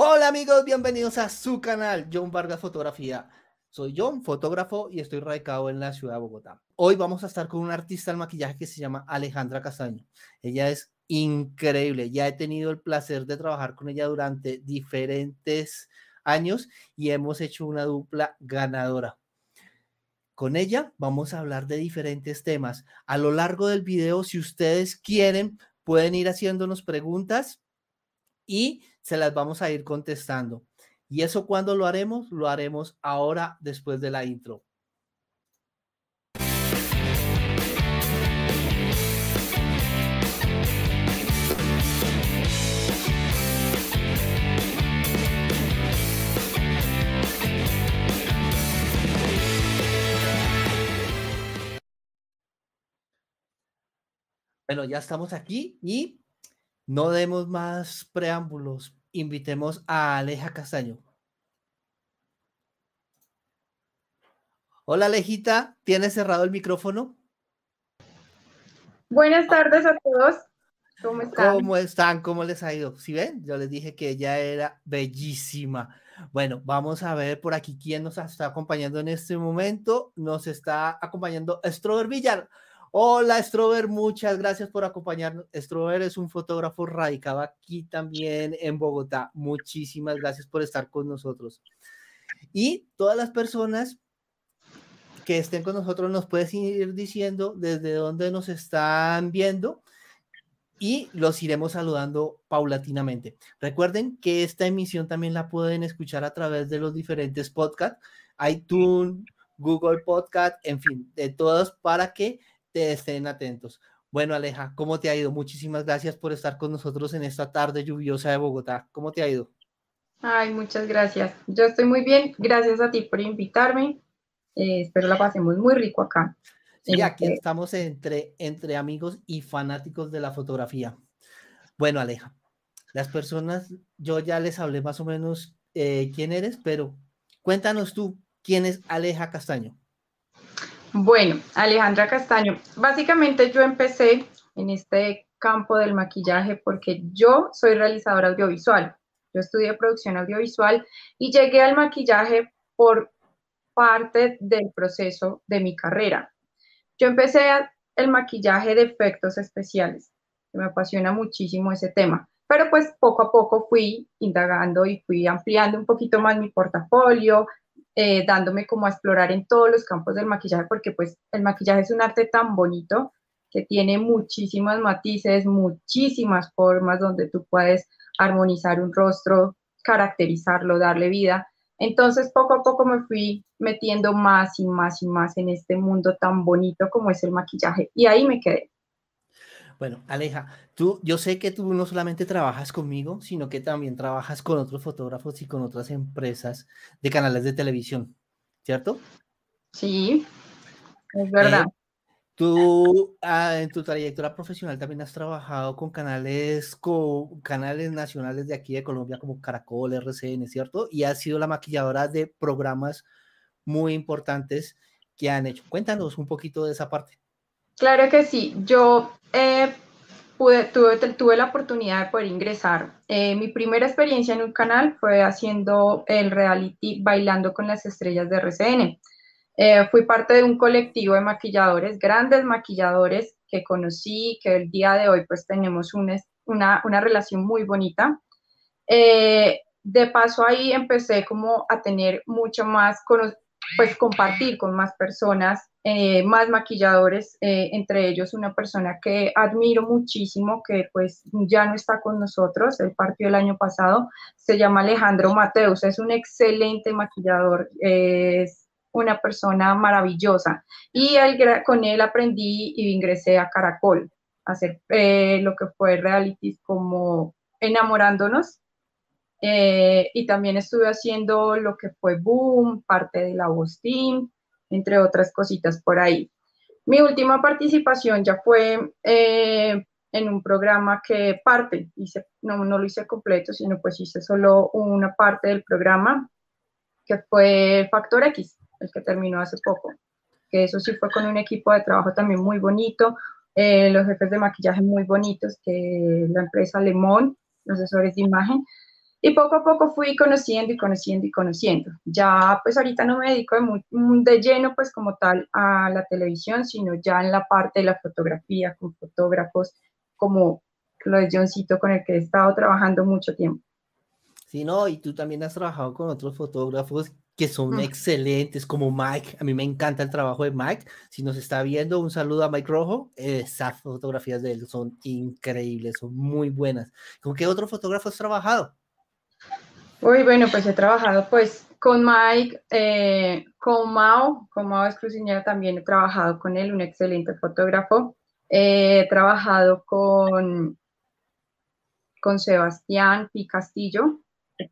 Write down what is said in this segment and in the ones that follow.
Hola amigos, bienvenidos a su canal John Vargas Fotografía. Soy John, fotógrafo y estoy radicado en la ciudad de Bogotá. Hoy vamos a estar con una artista del maquillaje que se llama Alejandra Castaño. Ella es increíble, ya he tenido el placer de trabajar con ella durante diferentes años y hemos hecho una dupla ganadora. Con ella vamos a hablar de diferentes temas. A lo largo del video, si ustedes quieren, pueden ir haciéndonos preguntas y se las vamos a ir contestando. ¿Y eso cuando lo haremos? Lo haremos ahora después de la intro. Bueno, ya estamos aquí y no demos más preámbulos. Invitemos a Aleja Castaño. Hola Alejita, ¿tienes cerrado el micrófono? Buenas tardes a todos. ¿Cómo están? ¿Cómo están? ¿Cómo les ha ido? ¿Sí ven? Yo les dije que ella era bellísima. Bueno, vamos a ver por aquí quién nos está acompañando en este momento. Nos está acompañando Strober Villar. Hola, Strober, muchas gracias por acompañarnos. Strober es un fotógrafo radicado aquí también en Bogotá. Muchísimas gracias por estar con nosotros. Y todas las personas que estén con nosotros nos puedes ir diciendo desde dónde nos están viendo y los iremos saludando paulatinamente. Recuerden que esta emisión también la pueden escuchar a través de los diferentes podcasts, iTunes, Google Podcast, en fin, de todos para que estén atentos. Bueno, Aleja, ¿cómo te ha ido? Muchísimas gracias por estar con nosotros en esta tarde lluviosa de Bogotá. ¿Cómo te ha ido? Ay, muchas gracias. Yo estoy muy bien. Gracias a ti por invitarme. Eh, espero la pasemos muy rico acá. Sí, aquí este estamos entre, entre amigos y fanáticos de la fotografía. Bueno, Aleja, las personas, yo ya les hablé más o menos eh, quién eres, pero cuéntanos tú, ¿quién es Aleja Castaño? Bueno, Alejandra Castaño, básicamente yo empecé en este campo del maquillaje porque yo soy realizadora audiovisual. Yo estudié producción audiovisual y llegué al maquillaje por parte del proceso de mi carrera. Yo empecé el maquillaje de efectos especiales. Me apasiona muchísimo ese tema. Pero pues poco a poco fui indagando y fui ampliando un poquito más mi portafolio, eh, dándome como a explorar en todos los campos del maquillaje, porque pues el maquillaje es un arte tan bonito que tiene muchísimas matices, muchísimas formas donde tú puedes armonizar un rostro, caracterizarlo, darle vida. Entonces poco a poco me fui metiendo más y más y más en este mundo tan bonito como es el maquillaje y ahí me quedé. Bueno, Aleja, tú, yo sé que tú no solamente trabajas conmigo, sino que también trabajas con otros fotógrafos y con otras empresas de canales de televisión, ¿cierto? Sí, es verdad. Eh, tú ah, en tu trayectoria profesional también has trabajado con canales, con canales nacionales de aquí de Colombia como Caracol, RCN, ¿cierto? Y has sido la maquilladora de programas muy importantes que han hecho. Cuéntanos un poquito de esa parte. Claro que sí. Yo eh, tuve, la oportunidad de poder ingresar. Eh, mi primera experiencia en un canal fue haciendo el reality Bailando con las Estrellas de RCN. Eh, fui parte de un colectivo de maquilladores, grandes maquilladores que conocí, que el día de hoy pues tenemos una, una, una relación muy bonita. de paso ahí empecé como a tener mucho más, pues compartir con más personas eh, más maquilladores, eh, entre ellos una persona que admiro muchísimo, que pues ya no está con nosotros, él partió el año pasado, se llama Alejandro Mateus, es un excelente maquillador, es una persona maravillosa. Y con él aprendí y ingresé a Caracol, a hacer eh, lo que fue reality como enamorándonos, y también estuve haciendo lo que fue Boom, parte de la Voz Team, entre otras cositas por ahí. Mi última participación ya fue eh, en un programa que parte, hice, no, lo hice completo, sino pues hice solo una parte del programa, que fue Factor X, el que terminó hace poco, que eso sí fue con un equipo de trabajo también muy bonito, eh, los jefes de maquillaje muy bonitos, que la empresa Lemón, los asesores de imagen, Y poco a poco fui conociendo y conociendo y conociendo. Ya pues ahorita no me dedico de, muy, de lleno pues como tal a la televisión, sino ya en la parte de la fotografía con fotógrafos como lo de Johncito con el que he estado trabajando mucho tiempo. Sí, no, y tú también has trabajado con otros fotógrafos que son mm. excelentes, como Mike. A mí me encanta el trabajo de Mike. Si nos está viendo, un saludo a Mike Rojo. Esas fotografías de él son increíbles, son muy buenas. ¿Con qué otro fotógrafo has trabajado? Uy, bueno, pues he trabajado pues con Mike, eh, con Mao, con Mao Escruciñera también he trabajado con él, un excelente fotógrafo. he trabajado con, con Sebastián Pi Castillo,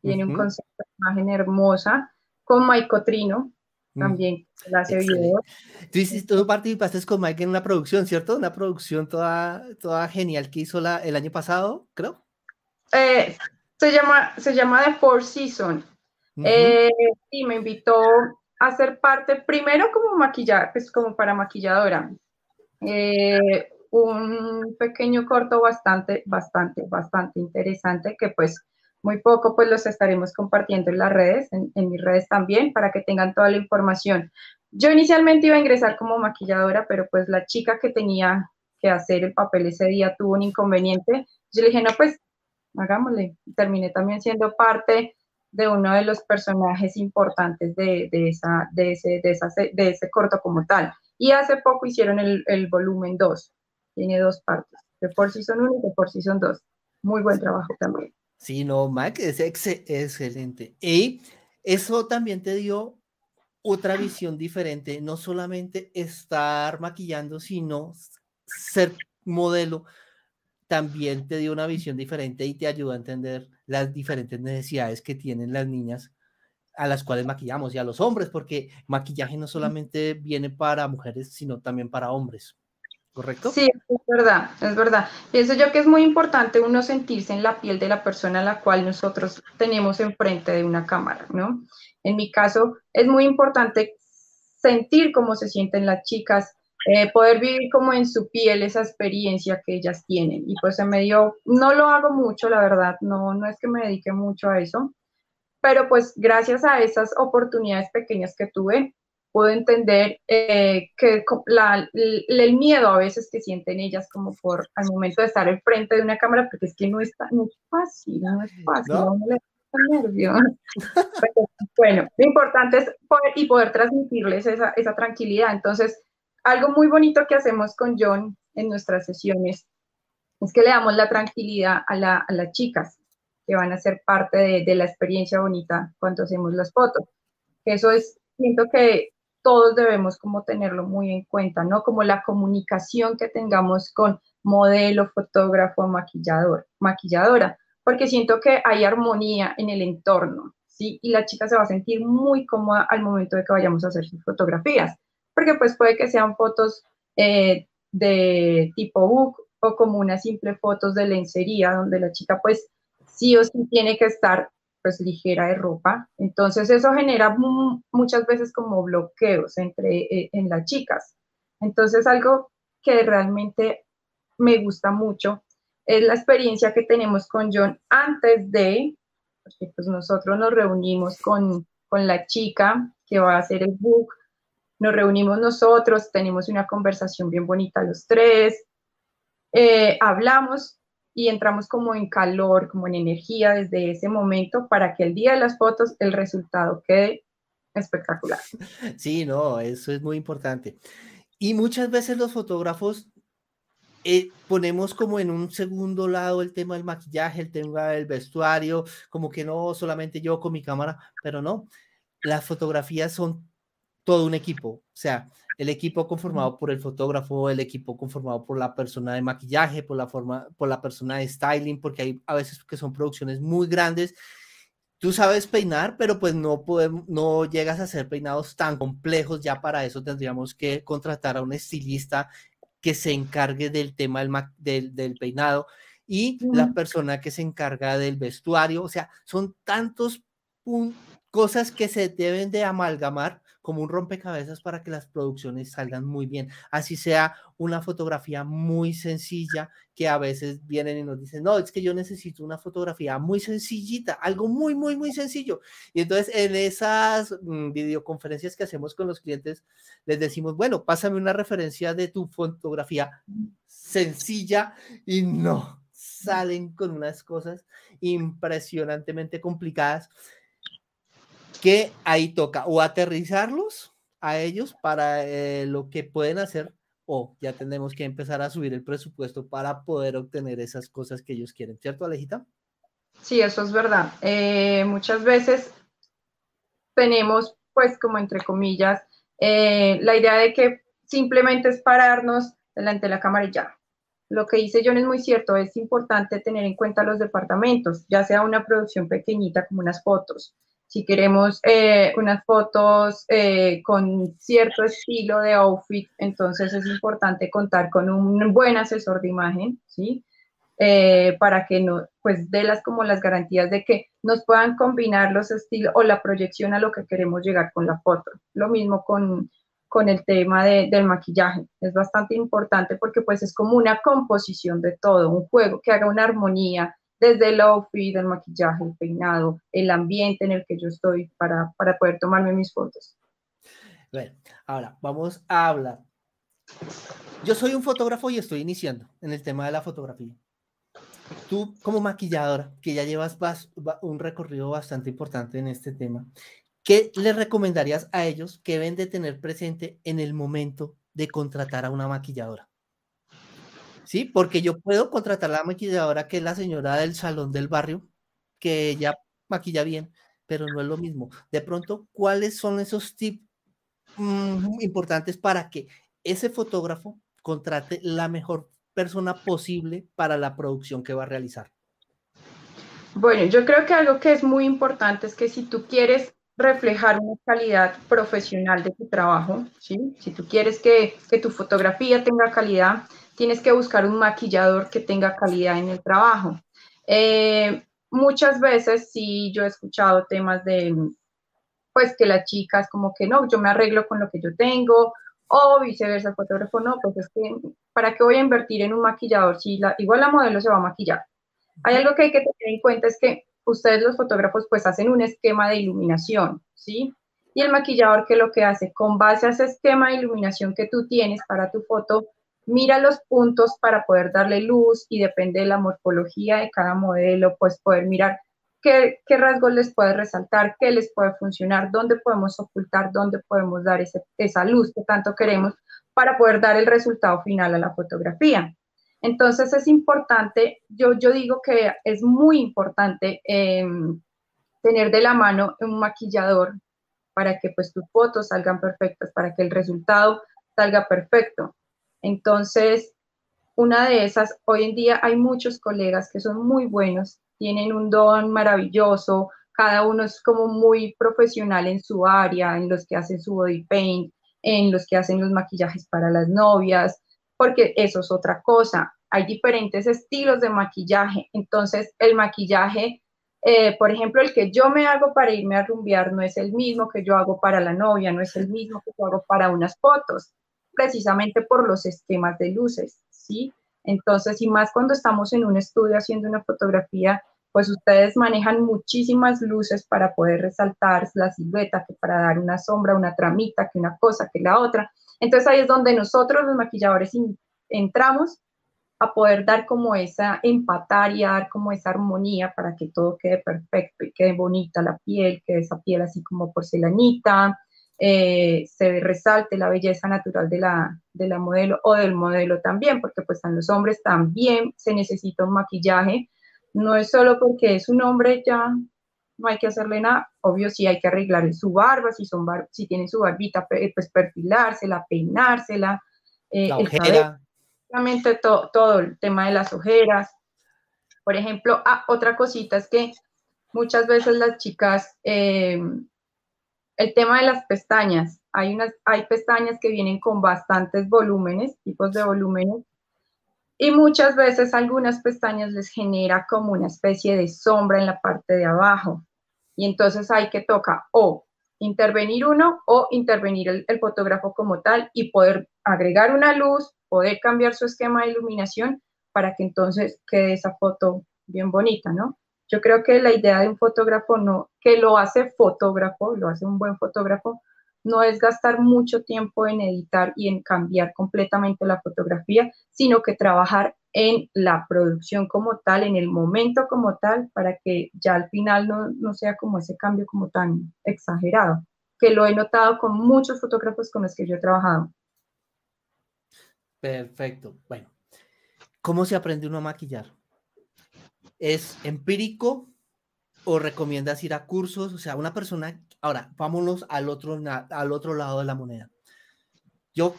tiene un concepto de imagen hermosa, con Mike Cotrino, mm, también la hace video. Tú, hiciste, tú participaste con Mike en una producción, ¿cierto? Una producción toda, toda genial que hizo la, el año pasado, creo. Eh, se, llama, se llama The Four Seasons. Eh, y me invitó a ser parte, primero como maquillar, pues como para maquilladora. Eh, un pequeño corto bastante, bastante, bastante interesante que pues muy poco pues los estaremos compartiendo en las redes, en, mis redes también, para que tengan toda la información. Yo inicialmente iba a ingresar como maquilladora, pero pues la chica que tenía que hacer el papel ese día tuvo un inconveniente. Yo le dije, no, pues hagámosle. Terminé también siendo parte de uno de los personajes importantes de, esa, de, ese, de, de ese corto como tal. Y hace poco hicieron el, el volumen 2. Tiene dos partes, de por sí son 1 y de por sí son 2. Muy buen trabajo también. Sí, no, Mac es excelente. Y eso también te dio otra visión diferente, no solamente estar maquillando, sino ser modelo, también te dio una visión diferente y te ayudó a entender las diferentes necesidades que tienen las niñas a las cuales maquillamos y a los hombres, porque maquillaje no solamente viene para mujeres, sino también para hombres. ¿correcto? Sí, es verdad, es verdad. Pienso yo que es muy importante uno sentirse en la piel de la persona a la cual nosotros tenemos enfrente de una cámara, ¿no? En mi caso, es muy importante sentir cómo se sienten las chicas, eh, poder vivir como en su piel esa experiencia que ellas tienen. Y pues en medio, no lo hago mucho, la verdad, no, no es que me dedique mucho a eso, pero pues gracias a esas oportunidades pequeñas que tuve, puedo entender eh, que el miedo a veces que sienten ellas como por al momento de estar enfrente de una cámara, porque es que no, está, no es fácil, no es fácil, no, le nervios. bueno, lo importante es poder, y poder transmitirles esa, esa tranquilidad. Entonces, algo muy bonito que hacemos con John en nuestras sesiones es que le damos la tranquilidad a, la, a las chicas que van a ser parte de, de, la experiencia bonita cuando hacemos las fotos. Eso es, siento que todos debemos como tenerlo muy en cuenta, ¿no? Como la comunicación que tengamos con modelo, fotógrafo, maquillador, maquilladora, porque siento que hay armonía en el entorno, ¿sí? Y la chica se va a sentir muy cómoda al momento de que vayamos a hacer sus fotografías, porque pues puede que sean fotos eh, de tipo book o como una simple fotos de lencería, donde la chica pues sí o sí tiene que estar pues ligera de ropa. Entonces eso genera muchas veces como bloqueos entre eh, en las chicas. Entonces algo que realmente me gusta mucho es la experiencia que tenemos con John antes de, porque pues nosotros nos reunimos con, con la chica que va a hacer el book, nos reunimos nosotros, tenemos una conversación bien bonita los tres, eh, hablamos y entramos como en calor, como en energía desde ese momento para que el día de las fotos el resultado quede espectacular. Sí, no, eso es muy importante. Y muchas veces los fotógrafos eh, ponemos como en un segundo lado el tema del maquillaje, el tema del vestuario, como que no solamente yo con mi cámara, pero no, las fotografías son todo un equipo, o sea, el equipo conformado por el fotógrafo, el equipo conformado por la persona de maquillaje, por la forma, por la persona de styling, porque hay a veces que son producciones muy grandes. Tú sabes peinar, pero pues no podemos, no llegas a hacer peinados tan complejos. Ya para eso tendríamos que contratar a un estilista que se encargue del tema del, del, peinado y la persona que se encarga del vestuario. O sea, son tantos cosas que se deben de amalgamar como un rompecabezas para que las producciones salgan muy bien. Así sea una fotografía muy sencilla que a veces vienen y nos dicen, no, es que yo necesito una fotografía muy sencillita, algo muy, muy, muy sencillo. Y entonces en esas mm, videoconferencias que hacemos con los clientes, les decimos, bueno, pásame una referencia de tu fotografía sencilla y no, salen con unas cosas impresionantemente complicadas que ahí toca o aterrizarlos a ellos para eh, lo que pueden hacer o ya tenemos que empezar a subir el presupuesto para poder obtener esas cosas que ellos quieren, ¿cierto, Alejita? Sí, eso es verdad. Eh, muchas veces tenemos, pues, como entre comillas, eh, la idea de que simplemente es pararnos delante de la cámara y ya. Lo que dice John es muy cierto, es importante tener en cuenta los departamentos, ya sea una producción pequeñita como unas fotos, si queremos eh, unas fotos eh, con cierto estilo de outfit, entonces es importante contar con un buen asesor de imagen, ¿sí? Eh, para que no, pues dé las como las garantías de que nos puedan combinar los estilos o la proyección a lo que queremos llegar con la foto. Lo mismo con, con el tema de, del maquillaje. Es bastante importante porque pues es como una composición de todo, un juego que haga una armonía desde el outfit, el maquillaje, el peinado, el ambiente en el que yo estoy para, para poder tomarme mis fotos. Bueno, ahora vamos a hablar. Yo soy un fotógrafo y estoy iniciando en el tema de la fotografía. Tú como maquilladora, que ya llevas un recorrido bastante importante en este tema, ¿qué le recomendarías a ellos que deben de tener presente en el momento de contratar a una maquilladora? Sí, porque yo puedo contratar a la maquilladora que es la señora del salón del barrio, que ella maquilla bien, pero no es lo mismo. De pronto, ¿cuáles son esos tips mm, importantes para que ese fotógrafo contrate la mejor persona posible para la producción que va a realizar? Bueno, yo creo que algo que es muy importante es que si tú quieres reflejar una calidad profesional de tu trabajo, ¿sí? si tú quieres que tu fotografía tenga calidad, tienes que buscar un maquillador que tenga calidad en el trabajo. Eh, muchas veces sí yo he escuchado temas de, pues que las chicas como que no, yo me arreglo con lo que yo tengo, o viceversa, el fotógrafo no, pues es que, ¿para qué voy a invertir en un maquillador si la, igual la modelo se va a maquillar? Hay algo que hay que tener en cuenta, es que ustedes los fotógrafos pues hacen un esquema de iluminación, ¿sí? Y el maquillador que lo que hace, con base a ese esquema de iluminación que tú tienes para tu foto, mira los puntos para poder darle luz y depende de la morfología de cada modelo, pues poder mirar qué, rasgos les puede resaltar, qué les puede funcionar, dónde podemos ocultar, dónde podemos dar esa luz que tanto queremos para poder dar el resultado final a la fotografía. Entonces es importante, yo, digo que es muy importante em, tener de la mano un maquillador para que pues tus fotos salgan perfectas, para que el resultado salga perfecto. Entonces, una de esas, hoy en día hay muchos colegas que son muy buenos, tienen un don maravilloso, cada uno es como muy profesional en su área, en los que hacen su body paint, en los que hacen los maquillajes para las novias, porque eso es otra cosa. Hay diferentes estilos de maquillaje, entonces el maquillaje, eh, por ejemplo, el que yo me hago para irme a rumbear no es el mismo que yo hago para la novia, no es el mismo que yo hago para unas fotos precisamente por los esquemas de luces, ¿sí? Entonces, y más cuando estamos en un estudio haciendo una fotografía, pues ustedes manejan muchísimas luces para poder resaltar la silueta, que para dar una sombra, una tramita, que una cosa, que la otra. Entonces ahí es donde nosotros los maquilladores entramos a poder dar como esa empatar y dar como esa armonía para que todo quede perfecto y quede bonita la piel, que esa piel así como porcelanita, eh, se resalte la belleza natural de la, de la modelo o del modelo también, porque pues en los hombres también se necesita un maquillaje, no es solo porque es un hombre ya no hay que hacerle nada, obvio sí hay que arreglar su barba, si, son si tiene su barbita, pues perfilársela, peinársela, eh, la ojera. todo el tema de las ojeras. Por ejemplo, ah, otra cosita es que muchas veces las chicas eh, el tema de las pestañas. Hay, unas, hay pestañas que vienen con bastantes volúmenes, tipos de volúmenes, y muchas veces algunas pestañas les genera como una especie de sombra en la parte de abajo. Y entonces hay que tocar o intervenir uno o intervenir el, el, fotógrafo como tal y poder agregar una luz, poder cambiar su esquema de iluminación para que entonces quede esa foto bien bonita, ¿no? Yo creo que la idea de un fotógrafo no, que lo hace fotógrafo, lo hace un buen fotógrafo, no es gastar mucho tiempo en editar y en cambiar completamente la fotografía, sino que trabajar en la producción como tal, en el momento como tal, para que ya al final no, no sea como ese cambio como tan exagerado, que lo he notado con muchos fotógrafos con los que yo he trabajado. Perfecto. Bueno, ¿cómo se aprende uno a maquillar? ¿Es empírico o recomiendas ir a cursos? O sea, una persona, ahora, vámonos al otro, al otro lado de la moneda. Yo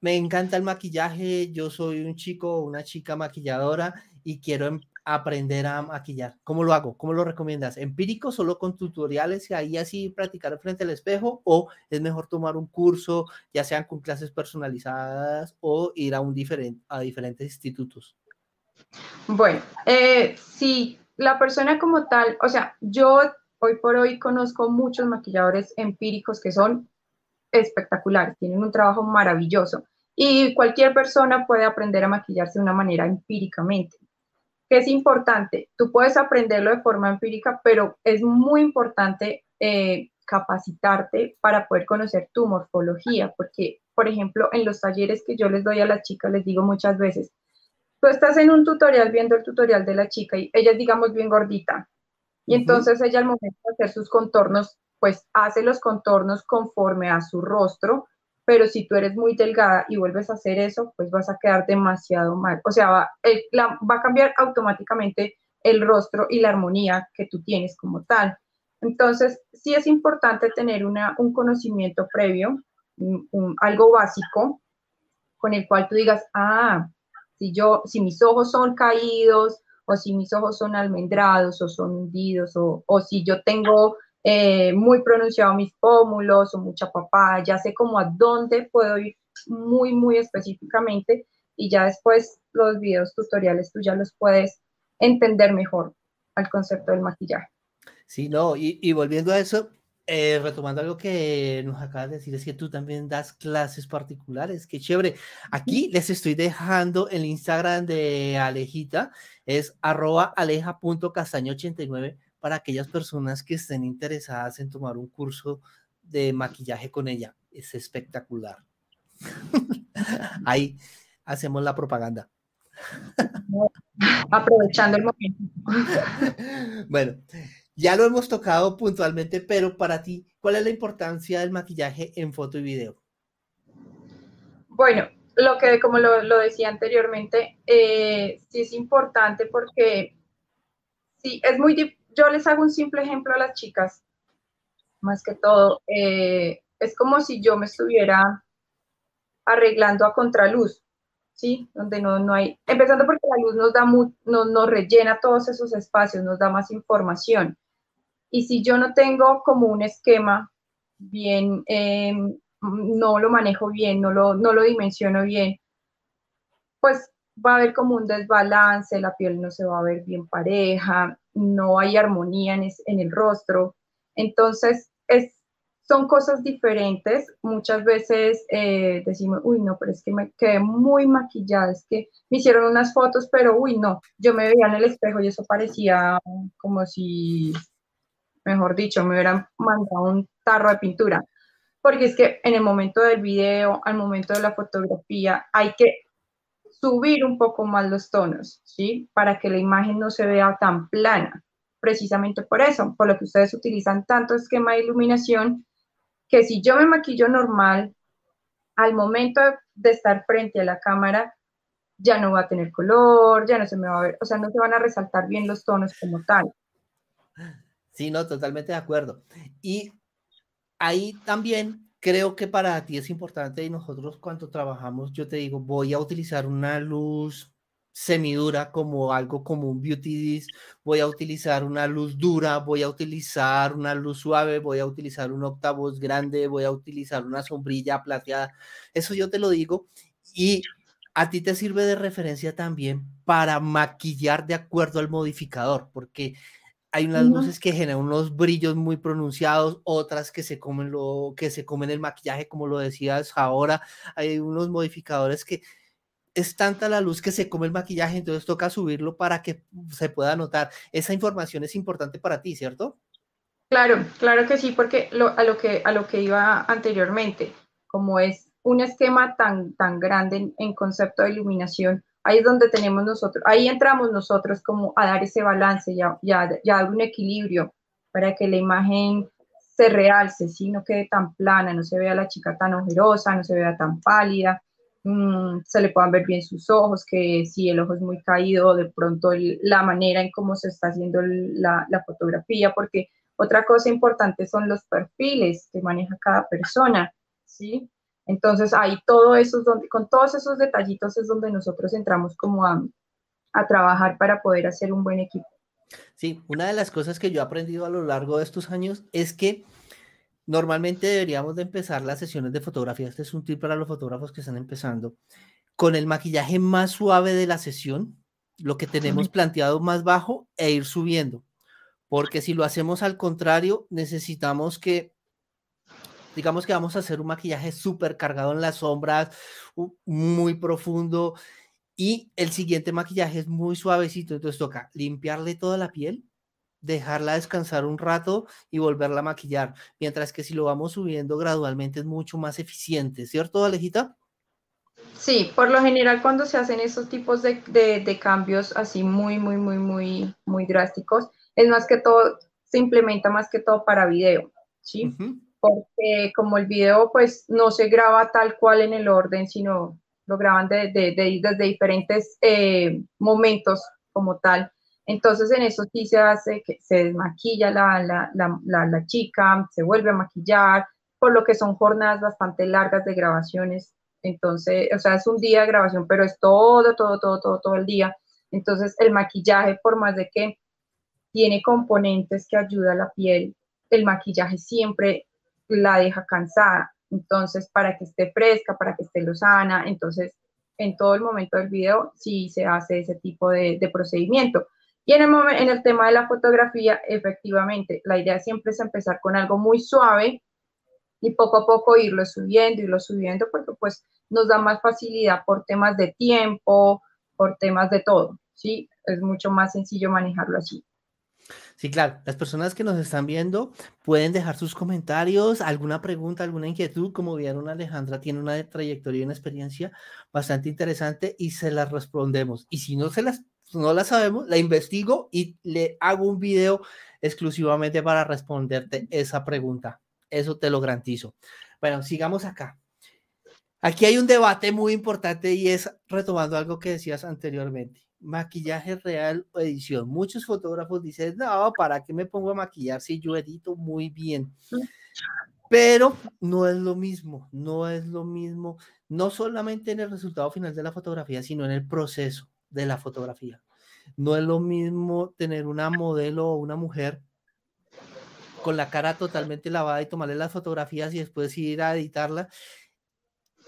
me encanta el maquillaje, yo soy un chico o una chica maquilladora y quiero em, aprender a maquillar. ¿Cómo lo hago? ¿Cómo lo recomiendas? ¿Empírico solo con tutoriales y ahí así practicar frente al espejo? ¿O es mejor tomar un curso, ya sean con clases personalizadas o ir a, un diferente, a diferentes institutos? Bueno, eh, si la persona como tal, o sea, yo hoy por hoy conozco muchos maquilladores empíricos que son espectaculares, tienen un trabajo maravilloso y cualquier persona puede aprender a maquillarse de una manera empíricamente. ¿Qué es importante? Tú puedes aprenderlo de forma empírica, pero es muy importante eh, capacitarte para poder conocer tu morfología, porque, por ejemplo, en los talleres que yo les doy a las chicas, les digo muchas veces, tú estás en un tutorial viendo el tutorial de la chica y ella es, digamos, bien gordita. Y entonces ella al momento de hacer sus contornos, pues hace los contornos conforme a su rostro, pero si tú eres muy delgada y vuelves a hacer eso, pues vas a quedar demasiado mal. O sea, va, va a cambiar automáticamente el rostro y la armonía que tú tienes como tal. Entonces, sí es importante tener una, un conocimiento previo, algo básico, con el cual tú digas, ah, si yo, si mis ojos son caídos, o si mis ojos son almendrados, o son hundidos, o, o si yo tengo eh, muy pronunciado mis pómulos, o mucha papada, ya sé como a dónde puedo ir muy, muy específicamente, y ya después los videos tutoriales tú ya los puedes entender mejor al concepto del maquillaje. Sí, no, y, y volviendo a eso, eh, retomando algo que nos acabas de decir, es que tú también das clases particulares, qué chévere. Aquí les estoy dejando el Instagram de Alejita, es arroba aleja.castaño89 para aquellas personas que estén interesadas en tomar un curso de maquillaje con ella. Es espectacular. Ahí hacemos la propaganda. Aprovechando el momento. Bueno, ya lo hemos tocado puntualmente, pero para ti, ¿cuál es la importancia del maquillaje en foto y video? Bueno, lo que, como lo, decía anteriormente, eh, sí es importante porque sí, es muy, yo les hago un simple ejemplo a las chicas, más que todo, eh, es como si yo me estuviera arreglando a contraluz, ¿sí? Donde no, no hay, empezando porque la luz nos da, nos rellena todos esos espacios, nos da más información. Y si yo no tengo como un esquema bien, em, no lo manejo bien, no lo, no lo dimensiono bien, pues va a haber como un desbalance, la piel no se va a ver bien pareja, no hay armonía en, el rostro. Entonces, es, son cosas diferentes. Muchas veces eh, decimos, uy, no, pero es que me quedé muy maquillada, es que me hicieron unas fotos, pero uy, no, yo me veía en el espejo y eso parecía como si mejor dicho, me hubieran mandado un tarro de pintura. Porque es que en el momento del video, al momento de la fotografía, hay que subir un poco más los tonos, ¿sí? Para que la imagen no se vea tan plana. Precisamente por eso, por lo que ustedes utilizan tanto esquema de iluminación, que si yo me maquillo normal, al momento de estar frente a la cámara, ya no va a tener color, ya no se me va a ver, o sea, no se van a resaltar bien los tonos como tal. Sí, no, totalmente de acuerdo. Y ahí también creo que para ti es importante y nosotros cuando trabajamos, yo te digo, voy a utilizar una luz semidura como algo como un beauty disc, voy a utilizar una luz dura, voy a utilizar una luz suave, voy a utilizar un octavoz grande, voy a utilizar una sombrilla plateada. Eso yo te lo digo y a ti te sirve de referencia también para maquillar de acuerdo al modificador, porque hay unas luces que generan unos brillos muy pronunciados, otras que se comen lo que se comen el maquillaje, como lo decías ahora. Hay unos modificadores que es tanta la luz que se come el maquillaje, entonces toca subirlo para que se pueda notar. Esa información es importante para ti, ¿cierto? Claro, claro que sí, porque a, lo que, a lo que iba anteriormente, como es un esquema tan, tan grande en concepto de iluminación, Ahí es donde tenemos nosotros, ahí entramos nosotros como a dar ese balance, ya, ya, ya dar un equilibrio para que la imagen se realce, ¿sí? no quede tan plana, no se vea la chica tan ojerosa, no se vea tan pálida, mm, se le puedan ver bien sus ojos, que si el ojo es muy caído, de pronto la manera en cómo se está haciendo la, la fotografía, porque otra cosa importante son los perfiles que maneja cada persona, ¿sí? Entonces, ahí todo eso donde, con todos esos detallitos es donde nosotros entramos como a, a trabajar para poder hacer un buen equipo. Sí, una de las cosas que yo he aprendido a lo largo de estos años es que normalmente deberíamos de empezar las sesiones de fotografía. Este es un tip para los fotógrafos que están empezando. Con el maquillaje más suave de la sesión, lo que tenemos planteado más bajo e ir subiendo. Porque si lo hacemos al contrario, necesitamos que digamos que vamos a hacer un maquillaje súper cargado en las sombras, muy profundo, y el siguiente maquillaje es muy suavecito, entonces toca limpiarle toda la piel, dejarla descansar un rato y volverla a maquillar, mientras que si lo vamos subiendo gradualmente es mucho más eficiente, ¿cierto, Alejita? Sí, por lo general cuando se hacen esos tipos de, de, cambios así muy, muy, muy, muy, muy drásticos, es más que todo, se implementa más que todo para video, ¿sí? Porque como el video pues no se graba tal cual en el orden, sino lo graban de, desde diferentes eh, momentos como tal. Entonces en eso sí se hace que se desmaquilla la, la, la, chica, se vuelve a maquillar, por lo que son jornadas bastante largas de grabaciones. Entonces, o sea, es un día de grabación, pero es todo, todo, todo, todo, todo el día. Entonces el maquillaje, por más de que tiene componentes que ayuda a la piel, el maquillaje siempre la deja cansada. Entonces, para que esté fresca, para que esté lozana, entonces en todo el momento del video sí se hace ese tipo de, procedimiento. Y en el, en el tema de la fotografía, efectivamente, la idea siempre es empezar con algo muy suave y poco a poco irlo subiendo, irlo subiendo, porque pues nos da más facilidad por temas de tiempo, por temas de todo, ¿sí? Es mucho más sencillo manejarlo así. Sí, claro, las personas que nos están viendo pueden dejar sus comentarios, alguna pregunta, alguna inquietud. Como vieron, Alejandra tiene una trayectoria y una experiencia bastante interesante y se las respondemos. Y si no se las no la sabemos, la investigo y le hago un video exclusivamente para responderte esa pregunta. Eso te lo garantizo. Bueno, sigamos acá. Aquí hay un debate muy importante y es retomando algo que decías anteriormente maquillaje real o edición. Muchos fotógrafos dicen, no, ¿para qué me pongo a maquillar si yo edito muy bien? Pero no es lo mismo, no es lo mismo, no solamente en el resultado final de la fotografía, sino en el proceso de la fotografía. No es lo mismo tener una modelo o una mujer con la cara totalmente lavada y tomarle las fotografías y después ir a editarla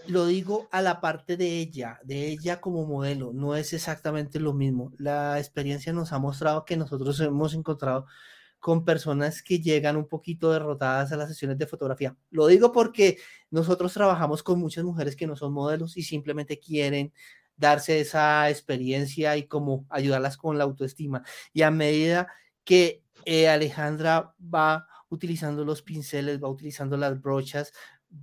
lo digo a la parte de ella, de ella como modelo, no es exactamente lo mismo. La experiencia nos ha mostrado que nosotros hemos encontrado con personas que llegan un poquito derrotadas a las sesiones de fotografía. Lo digo porque nosotros trabajamos con muchas mujeres que no son modelos y simplemente quieren darse esa experiencia y como ayudarlas con la autoestima. Y a medida que eh, Alejandra va utilizando los pinceles, va utilizando las brochas,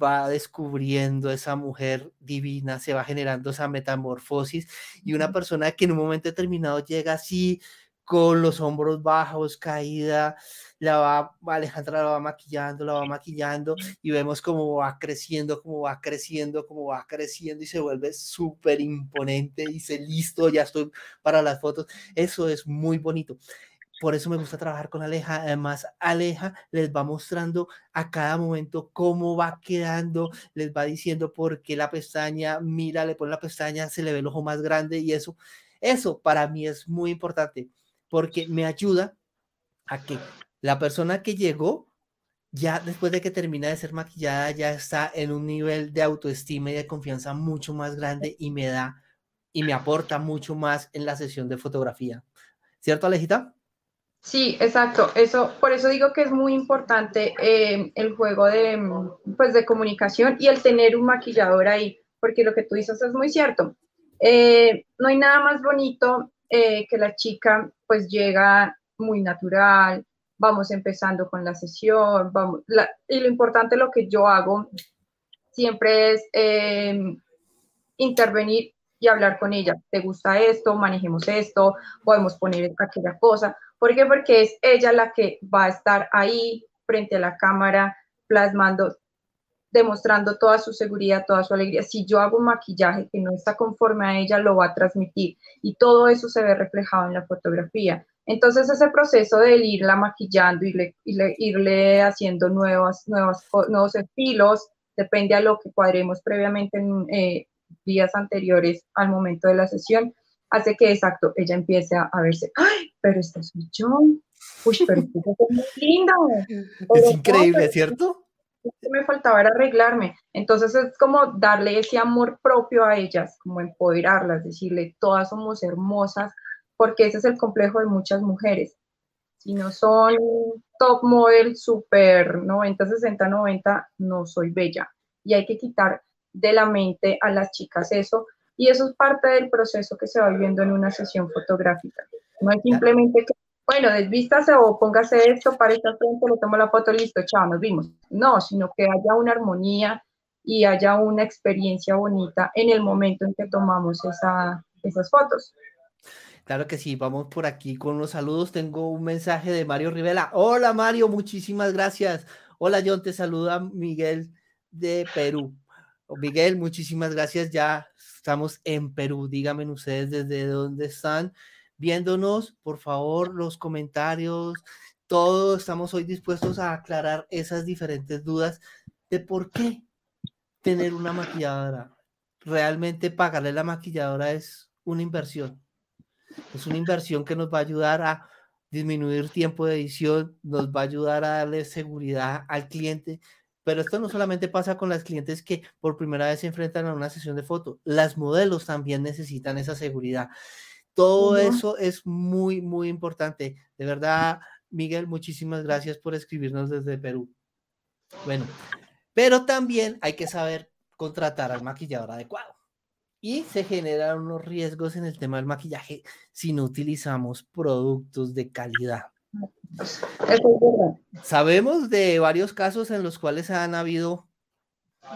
va descubriendo esa mujer divina, se va generando esa metamorfosis y una persona que en un momento determinado llega así con los hombros bajos, caída, la va, Alejandra la va maquillando, la va maquillando y vemos cómo va creciendo, cómo va creciendo, cómo va creciendo y se vuelve súper imponente y dice, listo, ya estoy para las fotos. Eso es muy bonito. Por eso me gusta trabajar con Aleja. Además, Aleja les va mostrando a cada momento cómo va quedando, les va diciendo por qué la pestaña, mira, le pone la pestaña, se le ve el ojo más grande y eso. Eso para mí es muy importante porque me ayuda a que la persona que llegó, ya después de que termina de ser maquillada, ya está en un nivel de autoestima y de confianza mucho más grande y me da y me aporta mucho más en la sesión de fotografía. ¿Cierto, Alejita? Sí, exacto. Eso, por eso digo que es muy importante eh, el juego de, pues, de comunicación y el tener un maquillador ahí, porque lo que tú dices es muy cierto. Eh, no hay nada más bonito eh, que la chica pues llega muy natural, vamos empezando con la sesión, vamos, y lo importante lo que yo hago siempre es intervenir y hablar con ella. ¿Te gusta esto? Manejemos esto, podemos poner aquella cosa. ¿Por qué? Porque es ella la que va a estar ahí frente a la cámara, plasmando, demostrando toda su seguridad, toda su alegría. Si yo hago un maquillaje que no está conforme a ella, lo va a transmitir y todo eso se ve reflejado en la fotografía. Entonces ese proceso de irla maquillando y irle haciendo nuevos, nuevos, nuevos estilos, depende a lo que cuadremos previamente en, eh, días anteriores al momento de la sesión, hace que, exacto, ella empiece a, verse, ¡ay, pero esta soy yo! ¡Uy, pero es muy linda! Es increíble, ¿cierto? Me faltaba arreglarme. Entonces es como darle ese amor propio a ellas, como empoderarlas, decirle, todas somos hermosas, porque ese es el complejo de muchas mujeres. Si no son top model, super 90, 60, 90, no soy bella. Y hay que quitar de la mente a las chicas eso, y eso es parte del proceso que se va viviendo en una sesión fotográfica. No es simplemente que, bueno, desvístase o póngase esto, para esta frente, le tomo la foto, listo, chao, nos vimos. No, sino que haya una armonía y haya una experiencia bonita en el momento en que tomamos esa, esas fotos. Claro que sí, vamos por aquí con los saludos. Tengo un mensaje de Mario Rivera. Hola Mario, muchísimas gracias. Hola John, te saluda Miguel de Perú. Miguel, muchísimas gracias. Ya estamos en Perú. Díganme ustedes desde dónde están viéndonos. Por favor, los comentarios, todo. Estamos hoy dispuestos a aclarar esas diferentes dudas de por qué tener una maquilladora. Realmente pagarle la maquilladora es una inversión. Es una inversión que nos va a ayudar a disminuir tiempo de edición, nos va a ayudar a darle seguridad al cliente, pero esto no solamente pasa con las clientes que por primera vez se enfrentan a una sesión de foto, las modelos también necesitan esa seguridad. Todo eso es muy, muy importante. De verdad, Miguel, muchísimas gracias por escribirnos desde Perú. Bueno, pero también hay que saber contratar al maquillador adecuado. Y se generan unos riesgos en el tema del maquillaje si no utilizamos productos de calidad. Sabemos de varios casos en los cuales han habido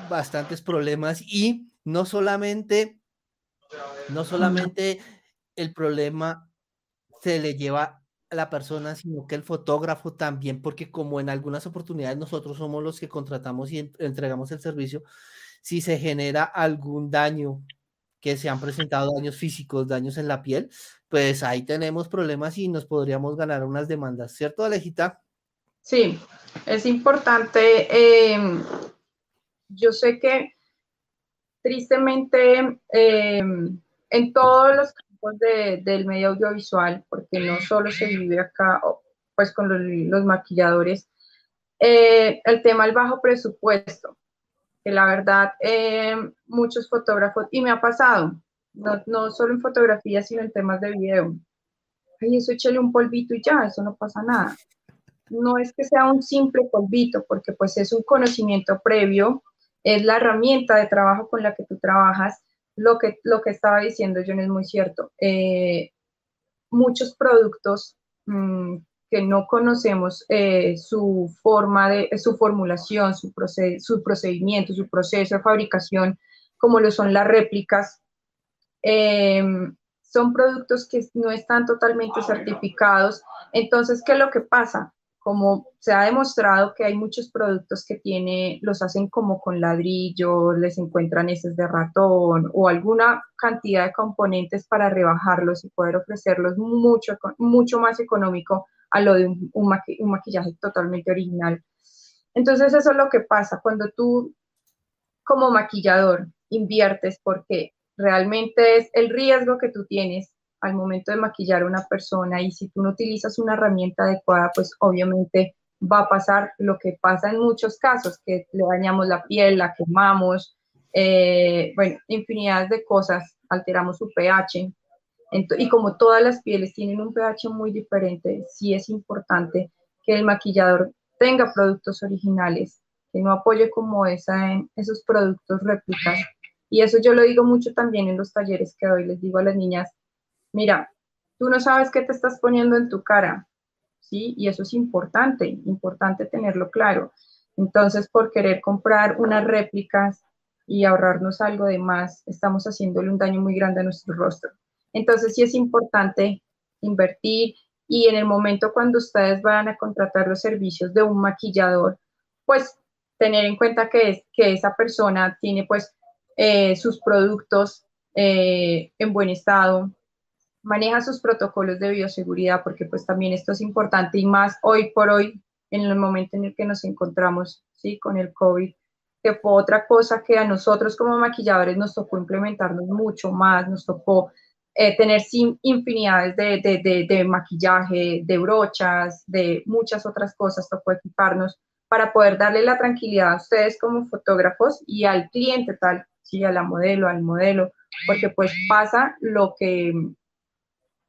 bastantes problemas y no solamente, no solamente el problema se le lleva a la persona, sino que el fotógrafo también, porque como en algunas oportunidades nosotros somos los que contratamos y entregamos el servicio, si se genera algún daño que se han presentado daños físicos, daños en la piel, pues ahí tenemos problemas y nos podríamos ganar unas demandas, ¿cierto, Alejita? Sí, es importante. Em, yo sé que tristemente em, en todos los campos del medio audiovisual, porque no solo se vive acá, pues con los, maquilladores, eh, el tema del bajo presupuesto que la verdad eh, muchos fotógrafos, y me ha pasado, no, no, solo en fotografía, sino en temas de video. Ay, eso échale un polvito y ya, eso no pasa nada. No es que sea un simple polvito, porque pues es un conocimiento previo, es la herramienta de trabajo con la que tú trabajas. Lo que, lo que estaba diciendo John es muy cierto. Eh, muchos productos mm, que no conocemos eh, su forma de, su formulación, su, su procedimiento, su proceso de fabricación, como lo son las réplicas, em, son productos que no están totalmente certificados. Entonces, ¿qué es lo que pasa? Como se ha demostrado que hay muchos productos que tiene, los hacen como con ladrillo, les encuentran heces de ratón o alguna cantidad de componentes para rebajarlos y poder ofrecerlos mucho, mucho más económico a lo de un, un, maquillaje totalmente original. Entonces eso es lo que pasa cuando tú como maquillador inviertes porque realmente es el riesgo que tú tienes al momento de maquillar a una persona y si tú no utilizas una herramienta adecuada, pues obviamente va a pasar lo que pasa en muchos casos, que le dañamos la piel, la quemamos, eh, bueno, infinidad de cosas, alteramos su pH. y como todas las pieles tienen un pH muy diferente, sí es importante que el maquillador tenga productos originales, que no apoye como esa, esos productos réplicas. Y eso yo lo digo mucho también en los talleres que doy. Les digo a las niñas, mira, tú no sabes qué te estás poniendo en tu cara, ¿sí? Y eso es importante, importante tenerlo claro. Entonces, por querer comprar unas réplicas y ahorrarnos algo de más, estamos haciéndole un daño muy grande a nuestro rostro. Entonces, sí es importante invertir y en el momento cuando ustedes van a contratar los servicios de un maquillador, pues tener en cuenta que, que esa persona tiene pues eh, sus productos eh, en buen estado, maneja sus protocolos de bioseguridad, porque pues también esto es importante y más hoy por hoy, en el momento en el que nos encontramos, ¿sí? Con el COVID, que fue otra cosa que a nosotros como maquilladores nos tocó implementarnos mucho más, nos tocó eh, tener infinidades de, de, de, maquillaje, de brochas, de muchas otras cosas, tocó equiparnos para poder darle la tranquilidad a ustedes como fotógrafos y al cliente tal, sí, a la modelo, al modelo, porque pues pasa lo que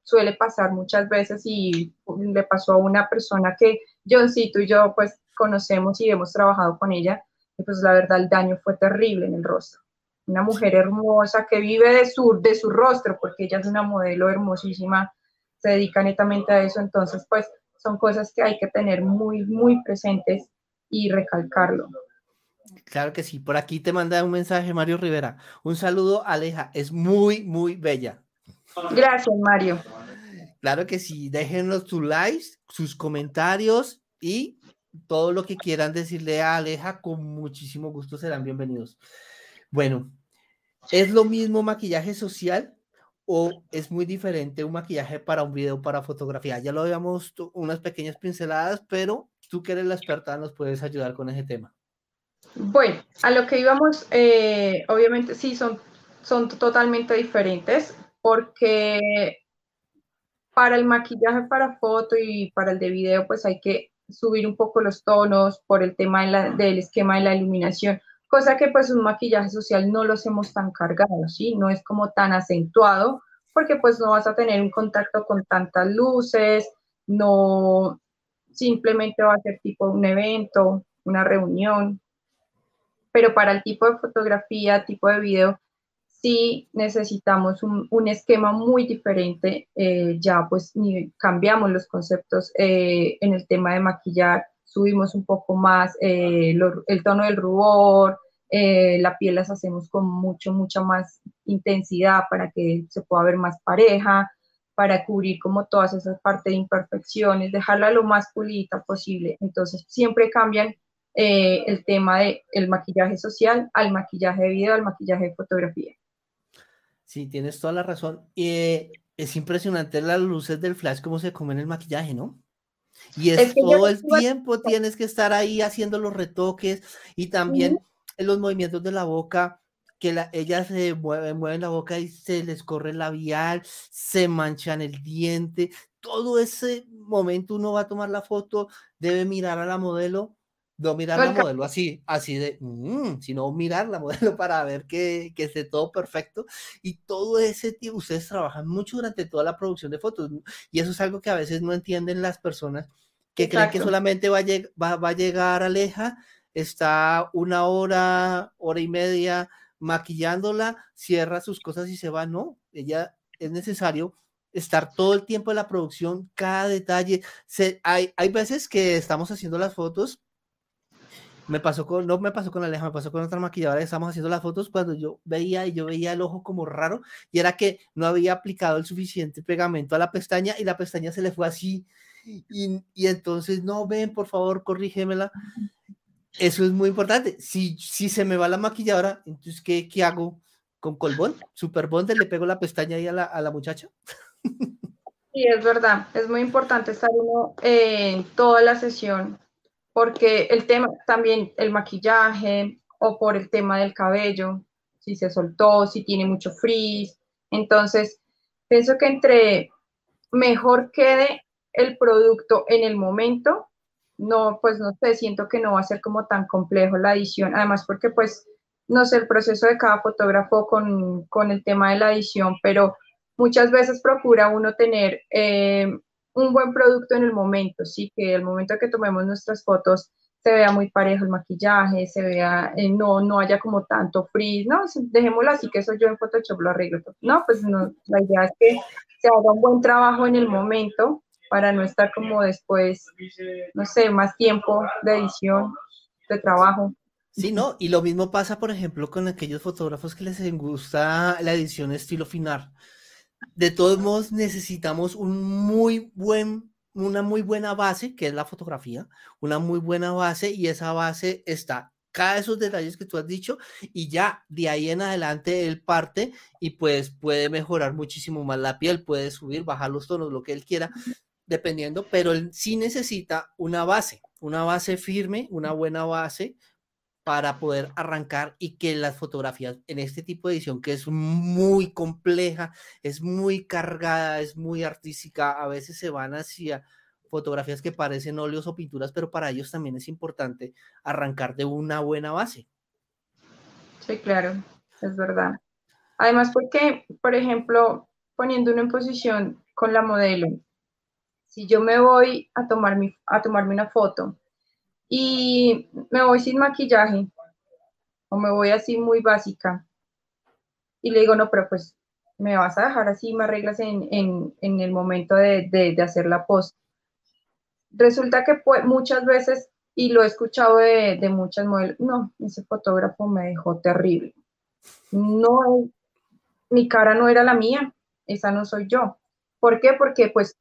suele pasar muchas veces y le pasó a una persona que Johncito y yo pues conocemos y hemos trabajado con ella, y pues la verdad el daño fue terrible en el rostro. Una mujer hermosa que vive de su, de su rostro, porque ella es una modelo hermosísima, se dedica netamente a eso, entonces pues son cosas que hay que tener muy, muy presentes y recalcarlo. Claro que sí, por aquí te manda un mensaje Mario Rivera. Un saludo, Aleja, es muy, muy bella. Gracias, Mario. Claro que sí, déjenos sus likes, sus comentarios y todo lo que quieran decirle a Aleja, con muchísimo gusto serán bienvenidos. Bueno, ¿es lo mismo maquillaje social o es muy diferente un maquillaje para un video, para fotografía? Ya lo habíamos unas pequeñas pinceladas, pero tú que eres la experta nos puedes ayudar con ese tema. Bueno, a lo que íbamos, eh, obviamente sí, son, son totalmente diferentes porque para el maquillaje para foto y para el de video, pues hay que subir un poco los tonos por el tema del esquema de la iluminación, cosa que pues un maquillaje social no lo hacemos tan cargado, ¿sí? No es como tan acentuado, porque pues no vas a tener un contacto con tantas luces, no simplemente va a ser tipo un evento, una reunión, pero para el tipo de fotografía, tipo de video, sí necesitamos un, esquema muy diferente, eh, ya pues cambiamos los conceptos eh, en el tema de maquillar, subimos un poco más eh, el tono del rubor, la piel las hacemos con mucho, mucha más intensidad para que se pueda ver más pareja, para cubrir como todas esas partes de imperfecciones, dejarla lo más pulida posible. Entonces siempre cambian el tema del el maquillaje social al maquillaje de video, al maquillaje de fotografía. Sí, tienes toda la razón. y es impresionante las luces del flash, cómo se comen el maquillaje, ¿no? Y es, todo el tiempo tienes que estar ahí haciendo los retoques y también en los movimientos de la boca, que la, ellas se mueven, mueven la boca y se les corre el labial, se manchan el diente. Todo ese momento uno va a tomar la foto, debe mirar a la modelo no mirar la modelo así, así de, mm", sino mirar la modelo para ver que, que esté todo perfecto. Y todo ese tiempo, ustedes trabajan mucho durante toda la producción de fotos. Y eso es algo que a veces no entienden las personas que creen que solamente va a, va, a llegar Aleja, está una hora, hora y media maquillándola, cierra sus cosas y se va. No, ella es necesario estar todo el tiempo en la producción, cada detalle. Se, hay, hay veces que estamos haciendo las fotos me pasó con, no me pasó con Aleja, me pasó con otra maquilladora que estábamos haciendo las fotos cuando yo veía y yo veía el ojo como raro y era que no había aplicado el suficiente pegamento a la pestaña y la pestaña se le fue así. Y, y entonces no ven por favor corrígemela eso es muy importante. Si, si se me va la maquilladora entonces ¿qué, qué hago con colbón super bond le pego la pestaña ahí a la, a la muchacha Sí, es verdad, es muy importante estar uno en toda la sesión porque el tema también, el maquillaje o por el tema del cabello, si se soltó, si tiene mucho frizz. Entonces, pienso que entre mejor quede el producto en el momento, no, pues no sé, siento que no va a ser como tan complejo la edición, además porque pues, no sé, el proceso de cada fotógrafo con, con el tema de la edición, pero muchas veces procura uno tener eh, un buen producto en el momento, sí, que el momento que tomemos nuestras fotos se vea muy parejo el maquillaje, se vea, eh, no, no haya como tanto frizz, no, dejémoslo así que eso yo en Photoshop lo arreglo. No, pues no, la idea es que se haga un buen trabajo en el momento para no estar como después, no sé, más tiempo de edición, de trabajo. Sí, ¿no? Y lo mismo pasa, por ejemplo, con aquellos fotógrafos que les gusta la edición estilo final. De todos modos, necesitamos un muy buen, una muy buena base, que es la fotografía, una muy buena base, y esa base está cada esos detalles que tú has dicho, y ya de ahí en adelante él parte y pues puede mejorar muchísimo más la piel, puede subir, bajar los tonos, lo que él quiera, dependiendo, pero él sí necesita una base, una base firme, una buena base, para poder arrancar y que las fotografías en este tipo de edición, que es muy compleja, es muy cargada, es muy artística, a veces se van hacia fotografías que parecen óleos o pinturas, pero para ellos también es importante arrancar de una buena base. Sí, claro, es verdad. Además, porque, por ejemplo, poniendo una en posición con la modelo, si yo me voy a, tomar a tomarme una foto y me voy sin maquillaje o me voy así muy básica y le digo, no, pero pues me vas a dejar así, me arreglas en, el momento de, hacer la post. Resulta que muchas veces, y lo he escuchado de, de muchas modelos, no, ese fotógrafo me dejó terrible. No, mi cara no era la mía, esa no soy yo. ¿Por qué? Porque pues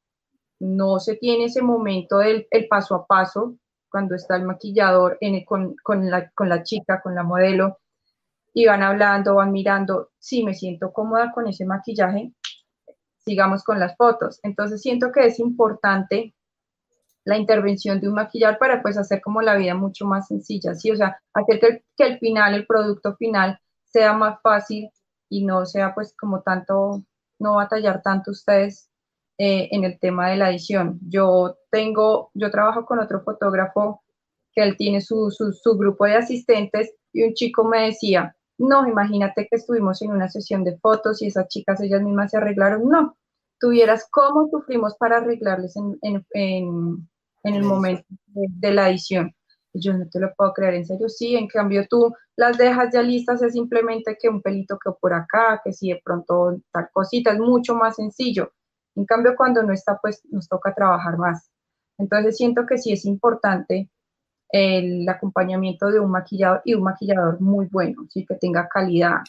no se tiene ese momento del el paso a paso cuando está el maquillador con, la, con la chica, con la modelo, y van hablando, van mirando, sí, me siento cómoda con ese maquillaje, sigamos con las fotos. Entonces siento que es importante la intervención de un maquillador para pues hacer como la vida mucho más sencilla, ¿sí? O sea, hacer que el, que el final, el producto final sea más fácil y no sea pues como tanto, no batallar tanto ustedes eh, en el tema de la edición. Yo tengo, yo trabajo con otro fotógrafo que él tiene su, su, grupo de asistentes y un chico me decía, no, imagínate que estuvimos en una sesión de fotos y esas chicas ellas mismas se arreglaron. No, tuvieras cómo sufrimos para arreglarles en, en, en, en el momento de, la edición. Yo no te lo puedo creer, en serio, sí, en cambio tú las dejas ya listas, es simplemente que un pelito que por acá, que si de pronto tal cosita, es mucho más sencillo. En cambio, cuando no está, pues nos toca trabajar más. Entonces siento que sí es importante el acompañamiento de un maquillador y un maquillador muy bueno, ¿sí? que tenga calidad,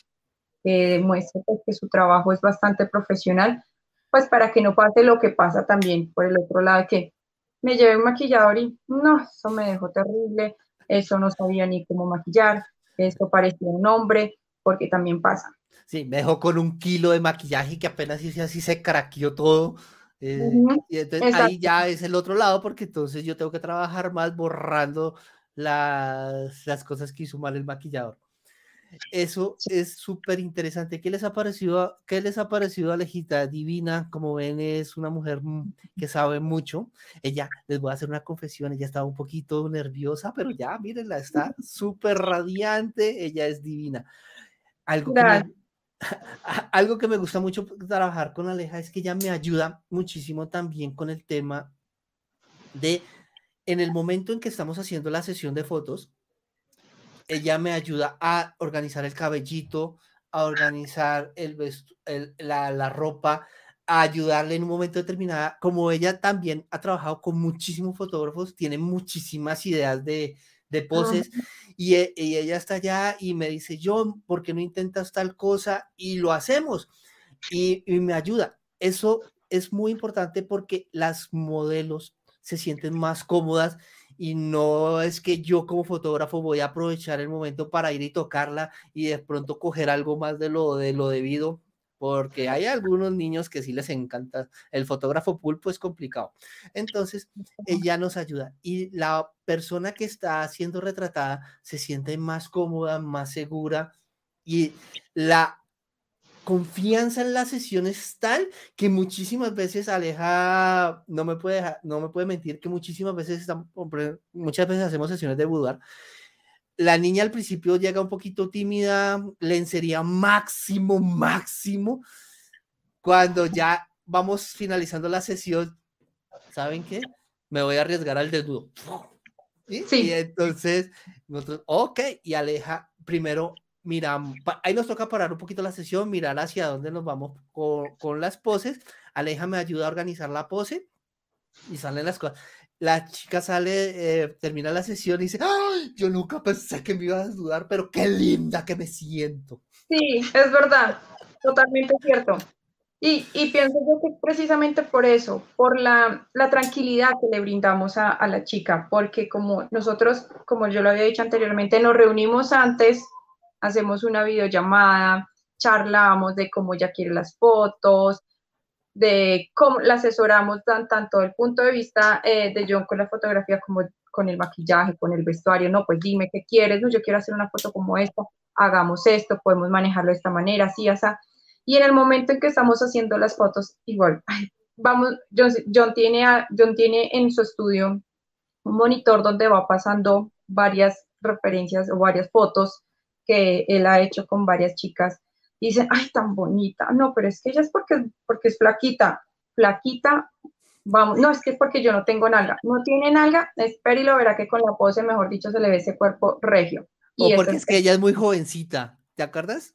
que demuestre pues, que su trabajo es bastante profesional, pues para que no pase lo que pasa también por el otro lado, que me llevé un maquillador y no, eso me dejó terrible, eso no sabía ni cómo maquillar, eso parecía un hombre, porque también pasa. Sí, me dejó con un kilo de maquillaje que apenas hice así se craqueó todo. Eh, y entonces ahí ya es el otro lado, porque entonces yo tengo que trabajar más borrando las, las cosas que hizo mal el maquillador. Eso es súper interesante. ¿Qué les ha parecido? ¿Qué les ha parecido Alejita? Divina, como ven, es una mujer mm, que sabe mucho. Ella, les voy a hacer una confesión, ella estaba un poquito nerviosa, pero ya, mírenla, está súper radiante, ella es divina. Algo que, me, algo que me gusta mucho trabajar con Aleja es que ella me ayuda muchísimo también con el tema de, en el momento en que estamos haciendo la sesión de fotos, ella me ayuda a organizar el cabellito, a organizar el, la, la ropa, a ayudarle en un momento determinado. Como ella también ha trabajado con muchísimos fotógrafos, tiene muchísimas ideas de, de poses. Y, e, y, ella está allá y me dice, John, ¿por qué no intentas tal cosa? Y lo hacemos. Y, y me ayuda. Eso es muy importante porque las modelos se sienten más cómodas y no es que yo como fotógrafo voy a aprovechar el momento para ir y tocarla y de pronto coger algo más de lo de lo debido porque hay algunos niños que sí les encanta. El fotógrafo pulpo es complicado. Entonces, ella nos ayuda y la persona que está siendo retratada se siente más cómoda, más segura y la confianza en la sesión es tal que muchísimas veces Aleja no me puede no me puede mentir que muchísimas veces estamos, muchas veces hacemos sesiones de boudoir la niña al principio llega un poquito tímida, lencería máximo, máximo. cuando ya vamos finalizando la sesión, ¿saben qué? Me voy a arriesgar al desnudo. ¿Sí? Y entonces, nosotros, ok, y Aleja, primero miramos, ahí nos toca parar un poquito la sesión, mirar hacia dónde nos vamos con, con las poses. Aleja me ayuda a organizar la pose y salen las cosas. La chica sale, eh, termina la sesión y dice, ¡Ay, yo nunca pensé que me iba a dudar, pero qué linda que me siento. Sí, es verdad, totalmente cierto. Y, y pienso yo que precisamente por eso, por la, la tranquilidad que le brindamos a, a, la chica, porque como nosotros, como yo lo había dicho anteriormente, nos reunimos antes, hacemos una videollamada, charlamos de cómo ella quiere las fotos, de cómo la asesoramos tan, tanto el punto de vista eh, de John con la fotografía como con el maquillaje, con el vestuario, no, pues dime qué quieres, no, yo quiero hacer una foto como esta, hagamos esto, podemos manejarlo de esta manera, así, así. Y en el momento en que estamos haciendo las fotos, igual, vamos, John, John, tiene, John tiene en su estudio un monitor donde va pasando varias referencias o varias fotos que él ha hecho con varias chicas dicen, ay, tan bonita. No, pero es que ella es porque, porque es flaquita. Flaquita, vamos, no, es que es porque yo no tengo nalga. No tiene nalga, espera y lo verá que con la pose, mejor dicho, se le ve ese cuerpo regio. O porque es que ella es muy jovencita, ¿te acuerdas?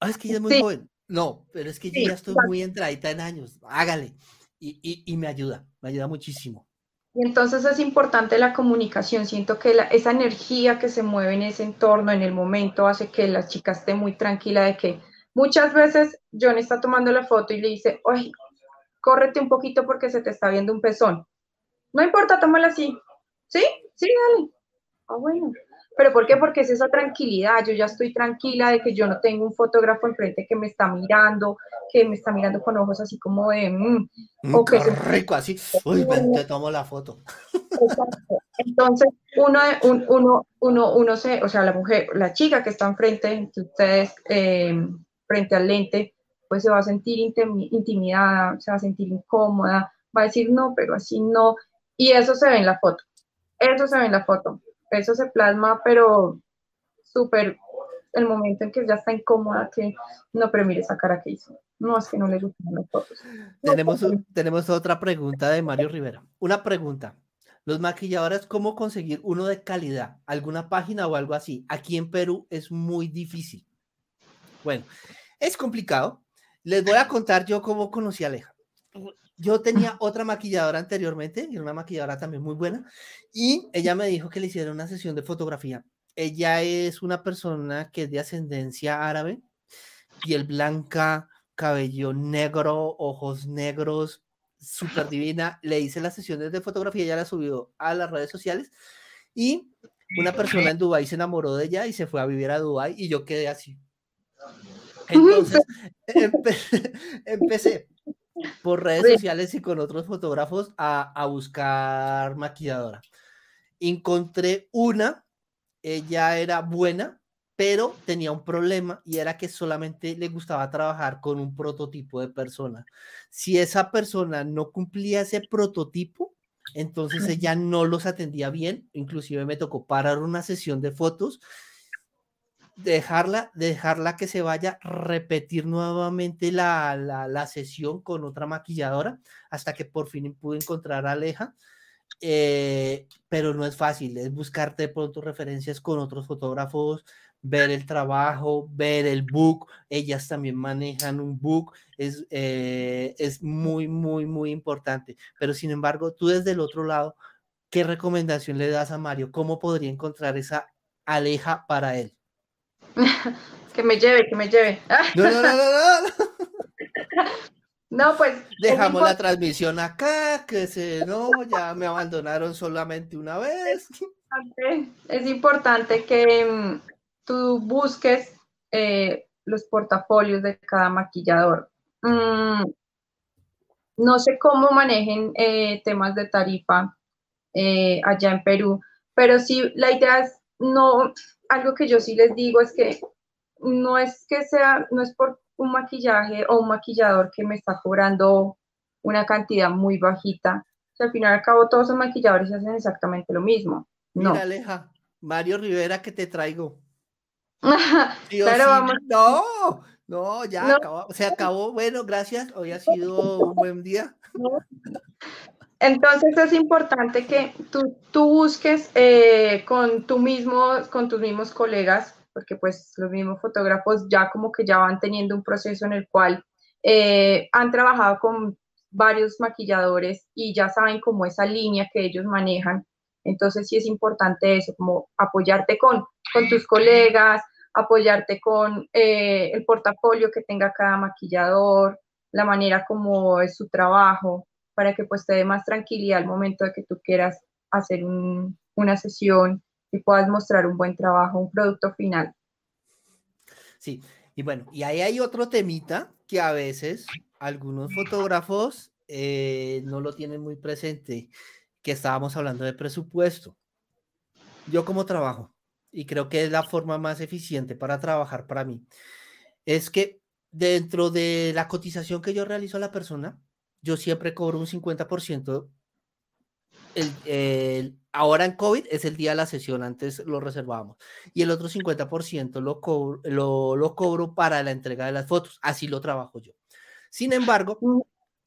Ah, es que ella es muy joven. No, pero es que yo ya estoy muy entradita en años. Hágale. Y, y, y, me ayuda, me ayuda muchísimo. Y entonces es importante la comunicación. Siento que la, esa energía que se mueve en ese entorno, en el momento, hace que la chica esté muy tranquila de que Muchas veces John está tomando la foto y le dice, oye, córrete un poquito porque se te está viendo un pezón. No importa, tómala así. ¿Sí? Sí, dale. Ah, bueno. ¿Pero por qué? Porque es esa tranquilidad. Yo ya estoy tranquila de que yo no tengo un fotógrafo enfrente que me está mirando, que me está mirando con ojos así como de... Mm, mm o que rico, así. Uy, ven, te tomo la foto. Entonces, uno, uno, uno, uno se, o sea, la mujer, la chica que está enfrente de ustedes, eh, frente al lente, pues se va a sentir intimidada, se va a sentir incómoda, va a decir no, pero así no. Y eso se ve en la foto. Eso se ve en la foto. Eso se plasma, pero súper el momento en que ya está incómoda, que no, pero mire esa cara que hizo. No, es que no le gustan las fotos. Tenemos, tenemos otra pregunta de Mario Rivera. Una pregunta. Los maquilladores, ¿cómo conseguir uno de calidad? ¿Alguna página o algo así? Aquí en Perú es muy difícil. Bueno, es complicado. Les voy a contar yo cómo conocí a Aleja. Yo tenía otra maquilladora anteriormente, y una maquilladora también muy buena, y ella me dijo que le hiciera una sesión de fotografía. Ella es una persona que es de ascendencia árabe, piel blanca, cabello negro, ojos negros, súper divina. Le hice las sesiones de fotografía, ella la subió a las redes sociales y una persona en Dubai se enamoró de ella y se fue a vivir a Dubai y yo quedé así. Entonces, empecé por redes sociales y con otros fotógrafos a, a, buscar maquilladora. Encontré una, ella era buena, pero tenía un problema y era que solamente le gustaba trabajar con un prototipo de persona. Si esa persona no cumplía ese prototipo, entonces ella no los atendía bien, inclusive me tocó parar una sesión de fotos dejarla, dejarla que se vaya, repetir nuevamente la, la, sesión con otra maquilladora hasta que por fin pude encontrar a Aleja. Eh, pero no es fácil, es buscarte pronto referencias con otros fotógrafos, ver el trabajo, ver el book, ellas también manejan un book, es, eh, es muy, muy, muy importante. Pero sin embargo, tú desde el otro lado, ¿qué recomendación le das a Mario? ¿Cómo podría encontrar esa aleja para él? que me lleve, que me lleve. No, no, no, no, no. No, pues. Dejamos la transmisión acá, que se, no, ya me abandonaron solamente una vez. Es importante que mm, tú busques eh, los portafolios de cada maquillador. Mm, no sé cómo manejen eh, temas de tarifa eh, allá en Perú, pero sí, la idea es no, algo que yo sí les digo es que no es que sea, no es por un maquillaje o un maquillador que me está cobrando una cantidad muy bajita. al final y al cabo todos los maquilladores hacen exactamente lo mismo. No. Mira, Aleja, Mario Rivera que te traigo. Pero vamos. No, no, ya Acabó, se acabó. Bueno, gracias. Hoy ha sido un buen día. Entonces es importante que tú, busques eh, con, tú mismo, con tus mismos colegas, porque pues los mismos fotógrafos ya como que ya van teniendo un proceso en el cual eh, han trabajado con varios maquilladores y ya saben cómo esa línea que ellos manejan. Entonces sí es importante eso, como apoyarte con, con tus colegas, apoyarte con eh, el portafolio que tenga cada maquillador, la manera como es su trabajo, para que pues te dé más tranquilidad al momento de que tú quieras hacer una sesión y puedas mostrar un buen trabajo, un producto final. Sí, y bueno, y ahí hay otro temita que a veces algunos fotógrafos eh, no lo tienen muy presente, que estábamos hablando de presupuesto. Yo como trabajo, y creo que es la forma más eficiente para trabajar para mí, es que dentro de la cotización que yo realizo a la persona, yo siempre cobro un 50%. El, ahora en COVID es el día de la sesión, antes lo reservábamos. Y el otro 50% lo cobro, lo, lo cobro para la entrega de las fotos. Así lo trabajo yo. Sin embargo, mm.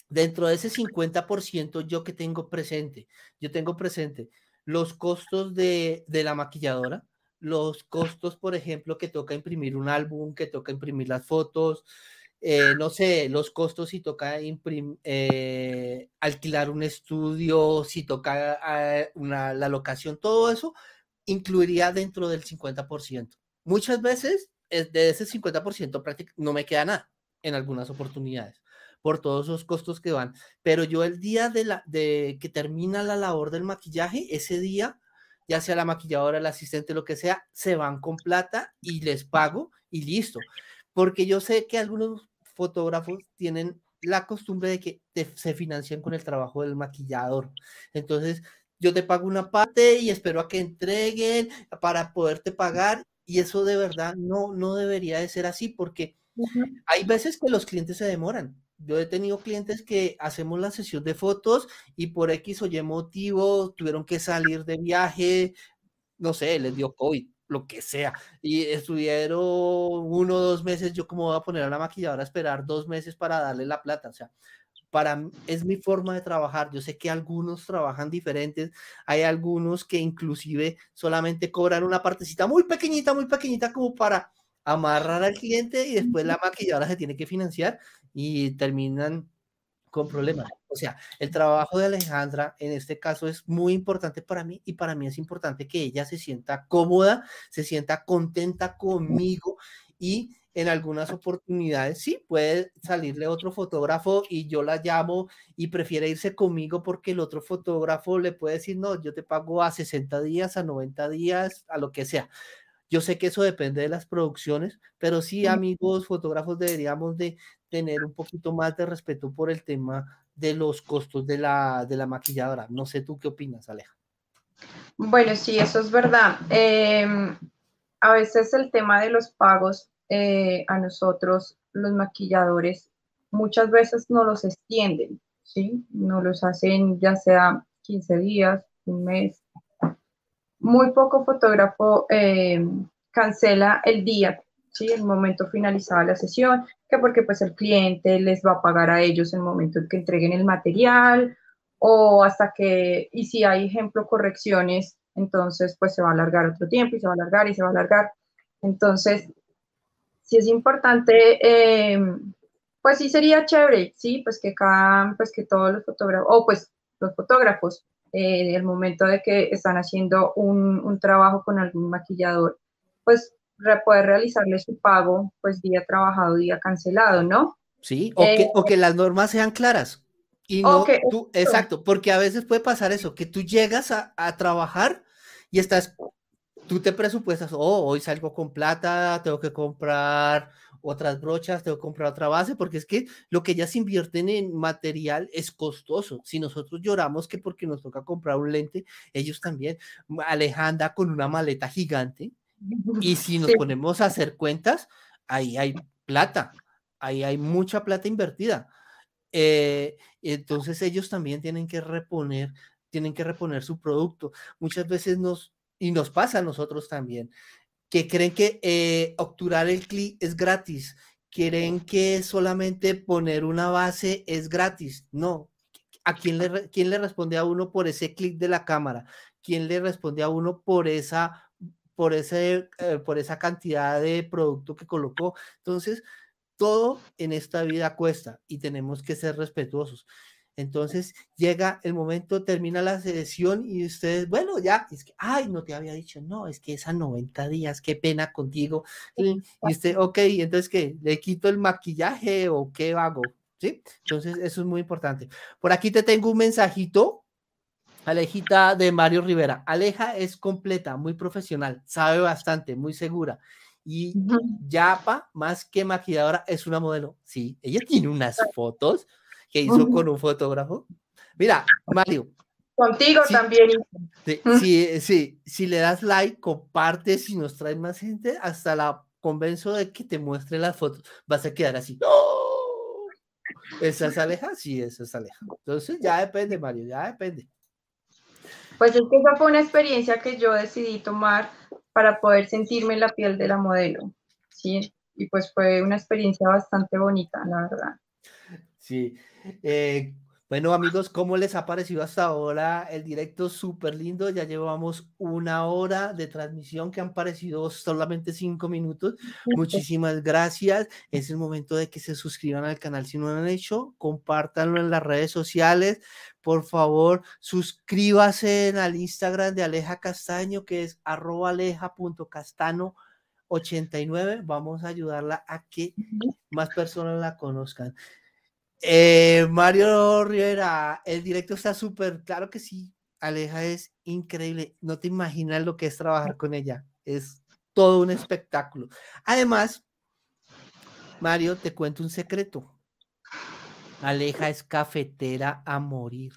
dentro de ese 50% yo que tengo presente, yo tengo presente los costos de, de la maquilladora, los costos, por ejemplo, que toca imprimir un álbum, que toca imprimir las fotos, eh, no sé, los costos si toca eh, alquilar un estudio, si toca ah, la locación, todo eso incluiría dentro del 50%. Muchas veces de ese 50% no me queda nada en algunas oportunidades por todos esos costos que van. Pero yo el día de, la, de que termina la labor del maquillaje, ese día ya sea la maquilladora, el asistente, lo que sea, se van con plata y les pago y listo. Porque yo sé que algunos fotógrafos tienen la costumbre de que se financian con el trabajo del maquillador. Entonces, yo te pago una parte y espero a que entreguen para poderte pagar y eso de verdad no, no debería de ser así porque hay veces que los clientes se demoran. Yo he tenido clientes que hacemos la sesión de fotos y por X o Y motivo tuvieron que salir de viaje, no sé, les dio COVID, lo que sea, y estuvieron uno o dos meses, yo como voy a poner a la maquilladora a esperar dos meses para darle la plata, o sea, para es mi forma de trabajar. Yo sé que algunos trabajan diferentes, hay algunos que inclusive solamente cobran una partecita muy pequeñita, muy pequeñita como para amarrar al cliente y después la maquilladora se tiene que financiar y terminan con problemas. O sea, el trabajo de Alejandra en este caso es muy importante para mí y para mí es importante que ella se sienta cómoda, se sienta contenta conmigo y en algunas oportunidades sí puede salirle otro fotógrafo y yo la llamo y prefiere irse conmigo porque el otro fotógrafo le puede decir, no, yo te pago a 60 días, a 90 días, a lo que sea. Yo sé que eso depende de las producciones, pero sí, amigos fotógrafos, deberíamos de tener un poquito más de respeto por el tema de los costos de la, de la maquilladora. No sé tú qué opinas, Aleja. Bueno, sí, eso es verdad. Em, a veces el tema de los pagos eh, a nosotros, los maquilladores, muchas veces no los extienden, ¿sí? No los hacen ya sea 15 días, un mes, muy poco fotógrafo eh, cancela el día, ¿sí? el momento finalizado la sesión, que porque pues el cliente les va a pagar a ellos el momento en que entreguen el material o hasta que, y si hay ejemplo correcciones, entonces pues se va a alargar otro tiempo y se va a alargar y se va a alargar. Entonces, si es importante, eh, pues sí sería chévere, sí, pues que cada, pues que todos los fotógrafos, o pues los fotógrafos eh, el momento de que están haciendo un, trabajo con algún maquillador, pues poder realizarle su pago, pues día trabajado, día cancelado, ¿no? Sí, o, que, o que las normas sean claras. Y no tú, exacto, porque a veces puede pasar eso, que tú llegas a, a trabajar y estás, tú te presupuestas, oh, hoy salgo con plata, tengo que comprar otras brochas, tengo que comprar otra base, porque es que lo que ellas invierten en material es costoso. Si nosotros lloramos que porque nos toca comprar un lente, ellos también. Alejandra con una maleta gigante, y si nos ponemos a hacer cuentas, ahí hay plata, ahí hay mucha plata invertida. Eh, entonces ellos también tienen que reponer, tienen que reponer su producto. Muchas veces nos, y nos pasa a nosotros también, que creen que eh, obturar el clic es gratis, creen que solamente poner una base es gratis. No. ¿A quién le, quién le responde a uno por ese clic de la cámara? ¿Quién le responde a uno por esa, por ese, eh, por esa cantidad de producto que colocó? Entonces, todo en esta vida cuesta y tenemos que ser respetuosos. Entonces llega el momento, termina la sesión y ustedes, bueno, ya, es que, ay, no te había dicho, no, es que esas 90 días, qué pena contigo. Y usted, ok, entonces, ¿qué? ¿Le quito el maquillaje o qué hago? ¿Sí? Entonces, eso es muy importante. Por aquí te tengo un mensajito, Alejita de Mario Rivera. Aleja es completa, muy profesional, sabe bastante, muy segura. Y Yapa, más que maquilladora, es una modelo. Sí, ella tiene unas fotos que hizo con un fotógrafo. Mira, Mario. Contigo también. Sí, sí, si le das like, compartes y nos traes más gente, hasta la convenzo de que te muestre las fotos. Vas a quedar así. ¿Esa es Aleja? Sí, esa es Aleja. Entonces ya depende, Mario, ya depende. Pues es que esa fue una experiencia que yo decidí tomar para poder sentirme en la piel de la modelo. Sí, y pues fue una experiencia bastante bonita, la verdad. Sí, eh, bueno, amigos, ¿cómo les ha parecido hasta ahora el directo? Súper lindo. Ya llevamos una hora de transmisión que han parecido solamente cinco minutos. Muchísimas gracias. Es el momento de que se suscriban al canal si no lo han hecho. Compártanlo en las redes sociales. Por favor, suscríbase al Instagram de Aleja Castaño, que es arroba aleja.castano. 89, vamos a ayudarla a que más personas la conozcan. Eh, Mario Rivera, el directo está súper, claro que sí, Aleja es increíble, no te imaginas lo que es trabajar con ella, es todo un espectáculo. Además, Mario, te cuento un secreto. Aleja es cafetera a morir.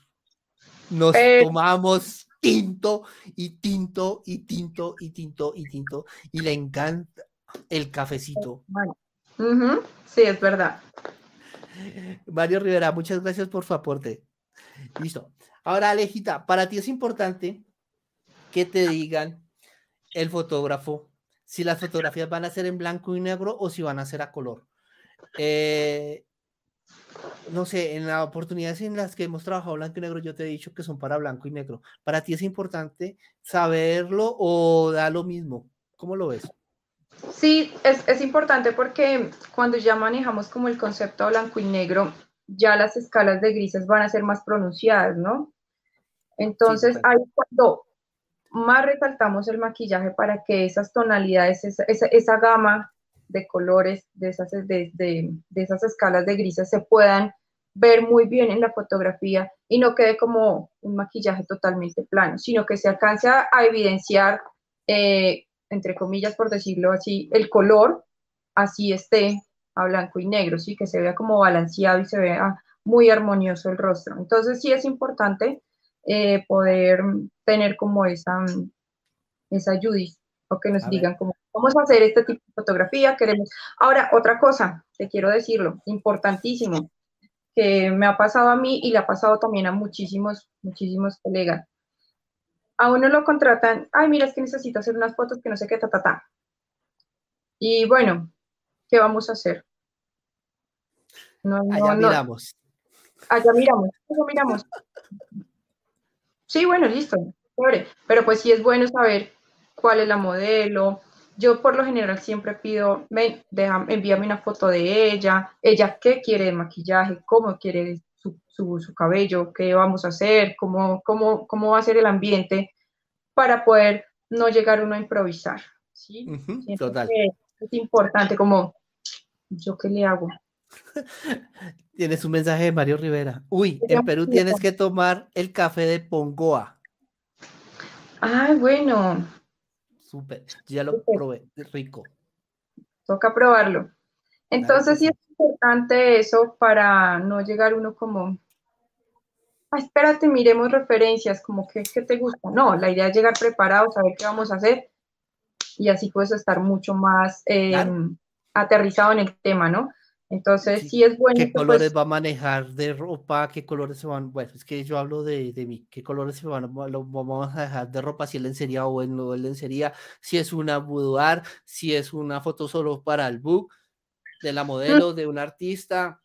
Nos eh. tomamos tinto y tinto y tinto y tinto y tinto y le encanta el cafecito. Sí, es verdad. Mario Rivera, muchas gracias por su aporte. Listo. Ahora, Alejita, para ti es importante que te digan el fotógrafo si las fotografías van a ser en blanco y negro o si van a ser a color. Eh, no sé, en las oportunidades en las que hemos trabajado blanco y negro, yo te he dicho que son para blanco y negro. ¿Para ti es importante saberlo o da lo mismo? ¿Cómo lo ves? Sí, es, importante porque cuando ya manejamos como el concepto blanco y negro, ya las escalas de grises van a ser más pronunciadas, ¿no? Entonces, ahí cuando más resaltamos el maquillaje para que esas tonalidades, esa, gama de colores de esas, de, de, esas escalas de grises se puedan ver muy bien en la fotografía y no quede como un maquillaje totalmente plano, sino que se alcance a, evidenciar eh, entre comillas, por decirlo así, el color, así esté a blanco y negro, ¿sí? que se vea como balanceado y se vea muy armonioso el rostro. Entonces sí es importante eh, poder tener como esa, esa ayuda o que nos digan cómo vamos a hacer este tipo de fotografía, queremos. Ahora, otra cosa, te quiero decirlo, importantísimo, que me ha pasado a mí y le ha pasado también a muchísimos, muchísimos colegas a uno lo contratan, ay, mira, es que necesito hacer unas fotos que no sé qué, ta, ta, ta. Y bueno, ¿qué vamos a hacer? No, Allá miramos. Allá miramos, allá miramos. Sí, bueno, listo, Pero pues sí es bueno saber cuál es la modelo. Yo por lo general siempre pido, envíame una foto de ella, ella qué quiere de maquillaje, cómo quiere su, cabello, qué vamos a hacer, cómo, cómo, cómo va a ser el ambiente para poder no llegar uno a improvisar. ¿sí? total. Es importante, como, ¿yo qué le hago? Tienes un mensaje de Mario Rivera. Uy, en Perú tienes que tomar el café de Pongoa. Ay, bueno. Súper, ya lo probé, rico. Toca probarlo. Entonces sí es importante eso para no llegar uno como, ah, espérate, miremos referencias, como que, ¿qué te gusta? No, la idea es llegar preparado, saber qué vamos a hacer y así puedes estar mucho más em, aterrizado en el tema, ¿no? Entonces, sí, es bueno. ¿Qué pues colores va a manejar de ropa? ¿Qué colores se van? Bueno, es que yo hablo de, de mí. ¿Qué colores se van lo vamos a dejar de ropa? Si es lencería o en lo lencería, si es una boudoir, si es una foto solo para el book de la modelo, de un artista,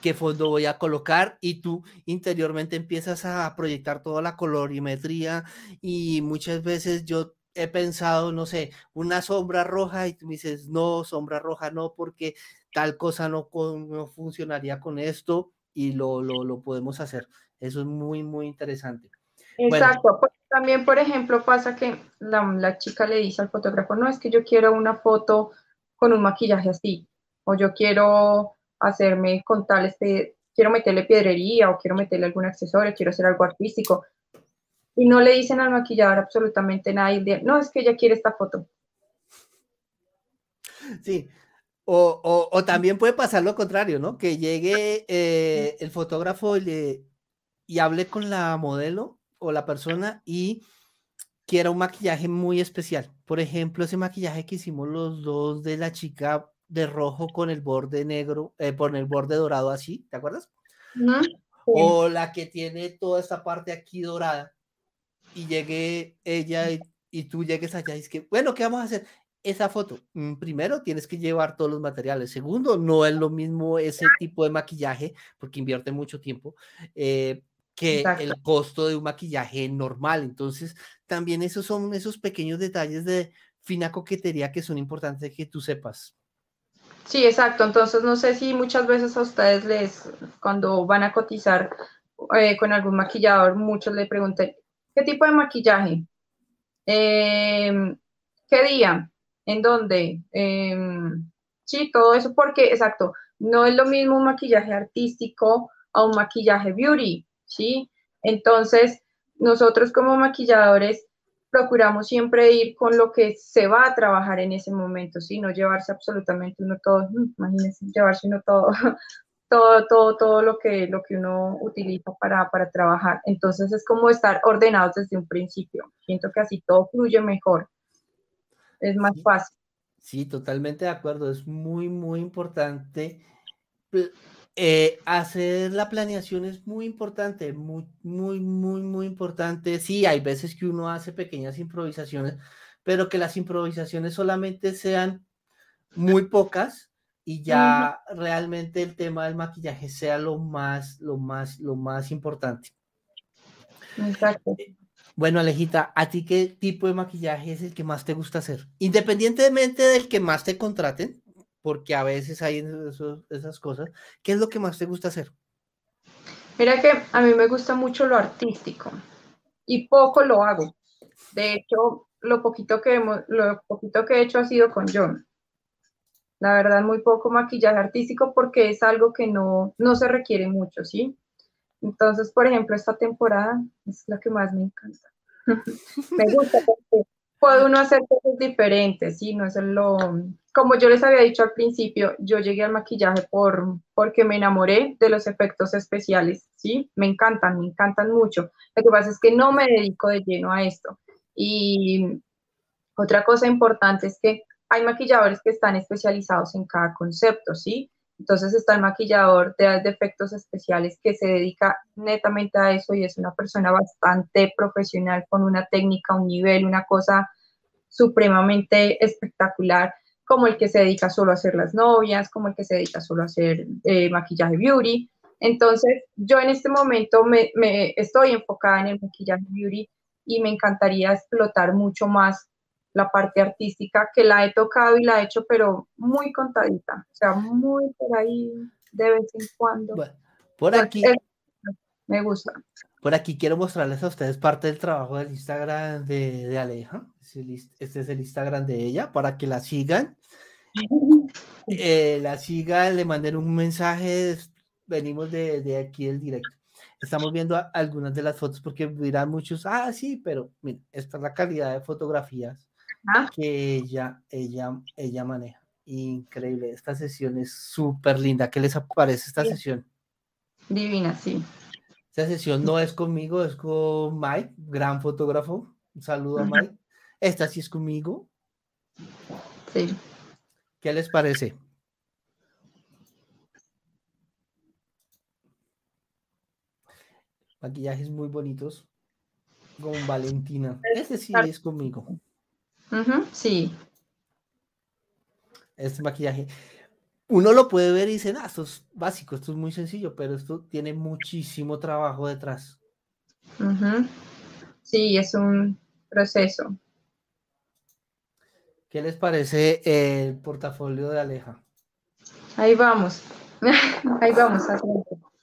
qué fondo voy a colocar y tú interiormente empiezas a proyectar toda la colorimetría y muchas veces yo he pensado, no sé, una sombra roja y tú me dices, no, sombra roja no, porque tal cosa no, no funcionaría con esto y lo, lo, lo, podemos hacer. Eso es muy, muy interesante. Exacto. Pues, también, por ejemplo, pasa que la, la, chica le dice al fotógrafo, no, es que yo quiero una foto con un maquillaje así, o yo quiero hacerme con tal, este, quiero meterle piedrería o quiero meterle algún accesorio, quiero hacer algo artístico. Y no le dicen al maquillador absolutamente nada y no, es que ella quiere esta foto. Sí, o, o, también puede pasar lo contrario, ¿no? Que llegue eh, el fotógrafo y, le, y hable con la modelo o la persona y quiera un maquillaje muy especial. Por ejemplo, ese maquillaje que hicimos los dos de la chica de rojo con el borde negro, eh, con el borde dorado así, ¿te acuerdas? O la que tiene toda esta parte aquí dorada y llegue ella y, y tú llegues allá y es que, bueno, ¿qué vamos a hacer? esa foto, mm, primero tienes que llevar todos los materiales. Segundo, no es lo mismo ese tipo de maquillaje, porque invierte mucho tiempo, eh, que el costo de un maquillaje normal. Entonces, también esos son esos pequeños detalles de fina coquetería que son importantes que tú sepas. Sí, exacto. Entonces, no sé si muchas veces a ustedes les, cuando van a cotizar eh, con algún maquillador, muchos le preguntan, ¿qué tipo de maquillaje? Em, ¿Qué día? en donde, em, sí, todo eso, porque, exacto, no es lo mismo un maquillaje artístico a un maquillaje beauty, ¿sí? Entonces, nosotros como maquilladores procuramos siempre ir con lo que se va a trabajar en ese momento, ¿sí? No llevarse absolutamente uno todo, mm, imagínense, llevarse uno todo, todo, todo, todo lo que, lo que uno utiliza para, para trabajar. Entonces es como estar ordenados desde un principio. Siento que así todo fluye mejor es más fácil. Sí, totalmente de acuerdo. Es muy, muy importante. Eh, hacer la planeación es muy importante, muy, muy, muy, muy importante. Sí, hay veces que uno hace pequeñas improvisaciones, pero que las improvisaciones solamente sean muy pocas y ya realmente el tema del maquillaje sea lo más, lo más, lo más importante. Exacto. Eh, bueno, Alejita, ¿a ti qué tipo de maquillaje es el que más te gusta hacer? Independientemente del que más te contraten, porque a veces hay esas cosas, ¿qué es lo que más te gusta hacer? Mira que a mí me gusta mucho lo artístico y poco lo hago. De hecho, lo poquito que, lo poquito que he hecho ha sido con John. La verdad, muy poco maquillaje artístico porque es algo que no, no se requiere mucho, ¿sí? Entonces, por ejemplo, esta temporada es la que más me encanta. me gusta porque puede uno hacer cosas diferentes, ¿sí? No es lo... Como yo les había dicho al principio, yo llegué al maquillaje por, porque me enamoré de los efectos especiales, ¿sí? Me encantan, me encantan mucho. Lo que pasa es que no me dedico de lleno a esto. Y otra cosa importante es que hay maquilladores que están especializados en cada concepto, ¿sí? Entonces está el maquillador de, efectos especiales que se dedica netamente a eso y es una persona bastante profesional con una técnica, un nivel, una cosa supremamente espectacular, como el que se dedica solo a hacer las novias, como el que se dedica solo a hacer eh, maquillaje beauty. Entonces yo en este momento me, me estoy enfocada en el maquillaje beauty y me encantaría explotar mucho más la parte artística que la he tocado y la he hecho, pero muy contadita, o sea, muy por ahí de vez en cuando. por aquí. me gusta. Por aquí quiero mostrarles a ustedes parte del trabajo del Instagram de, de Aleja. Este es el Instagram de ella para que la sigan. Eh, la sigan, le manden un mensaje. Venimos de, de aquí del directo. Estamos viendo algunas de las fotos porque dirán muchos, ah, sí, pero miren, esta es la calidad de fotografías que ella, ella, ella maneja. Increíble, esta sesión es súper linda. ¿Qué les parece esta sesión? Divina, sí. Esa sesión no es conmigo, es con Mike, gran fotógrafo. Un saludo a Mike. Esta sí es conmigo. Sí. ¿Qué les parece? Maquillajes muy bonitos con Valentina. Este sí es conmigo. Sí. Este maquillaje. Uno lo puede ver y dice, ah, esto es básico, esto es muy sencillo, pero esto tiene muchísimo trabajo detrás. Sí, es un proceso. ¿Qué les parece el portafolio de Aleja? Ahí vamos, ahí vamos,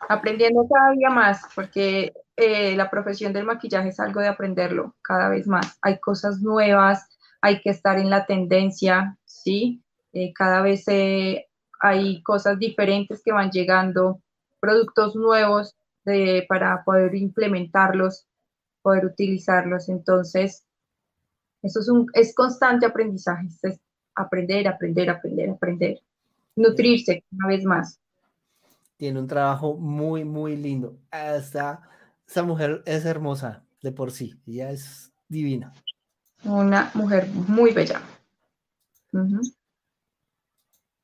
aprendiendo cada día más, porque eh, la profesión del maquillaje es algo de aprenderlo cada vez más. Hay cosas nuevas, hay que estar en la tendencia, ¿sí? Eh, cada vez eh, hay cosas diferentes que van llegando, productos nuevos para poder implementarlos, poder utilizarlos. Entonces, eso es, un, es constante aprendizaje, es aprender, aprender, aprender, aprender, nutrirse una vez más. Tiene un trabajo muy, muy lindo. Esta, esta mujer es hermosa de por sí, ella es divina. Una mujer muy bella.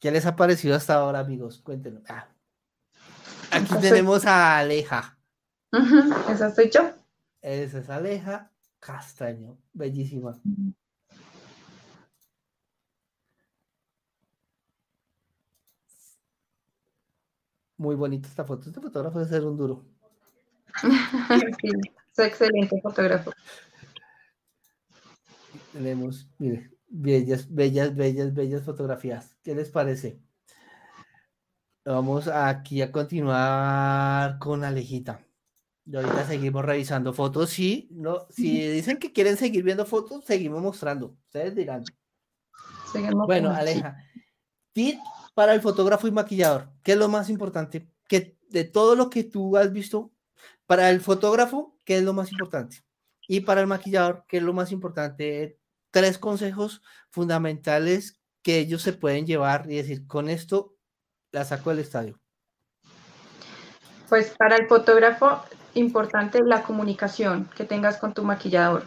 ¿Qué les ha parecido hasta ahora, amigos? Cuéntenos. Ah. Aquí tenemos a Aleja. Esa soy yo. Esa es Aleja Castaño. Bellísima. Muy bonita esta foto. Este fotógrafo debe ser un duro. Sí, soy excelente fotógrafo. Tenemos, mire, bellas, bellas, bellas, bellas fotografías. ¿Qué les parece? Vamos aquí a continuar con Alejita. Y ahorita seguimos revisando fotos. Sí, no, si dicen que quieren seguir viendo fotos, seguimos mostrando. Ustedes dirán. bueno, Aleja, tip para el fotógrafo y maquillador. ¿Qué es lo más importante? Que de todo lo que tú has visto, para el fotógrafo, ¿qué es lo más importante? Y para el maquillador, ¿qué es lo más importante? Tres consejos fundamentales que ellos se pueden llevar y decir, con esto la saco del estadio. Pues para el fotógrafo, importante la comunicación que tengas con tu maquillador.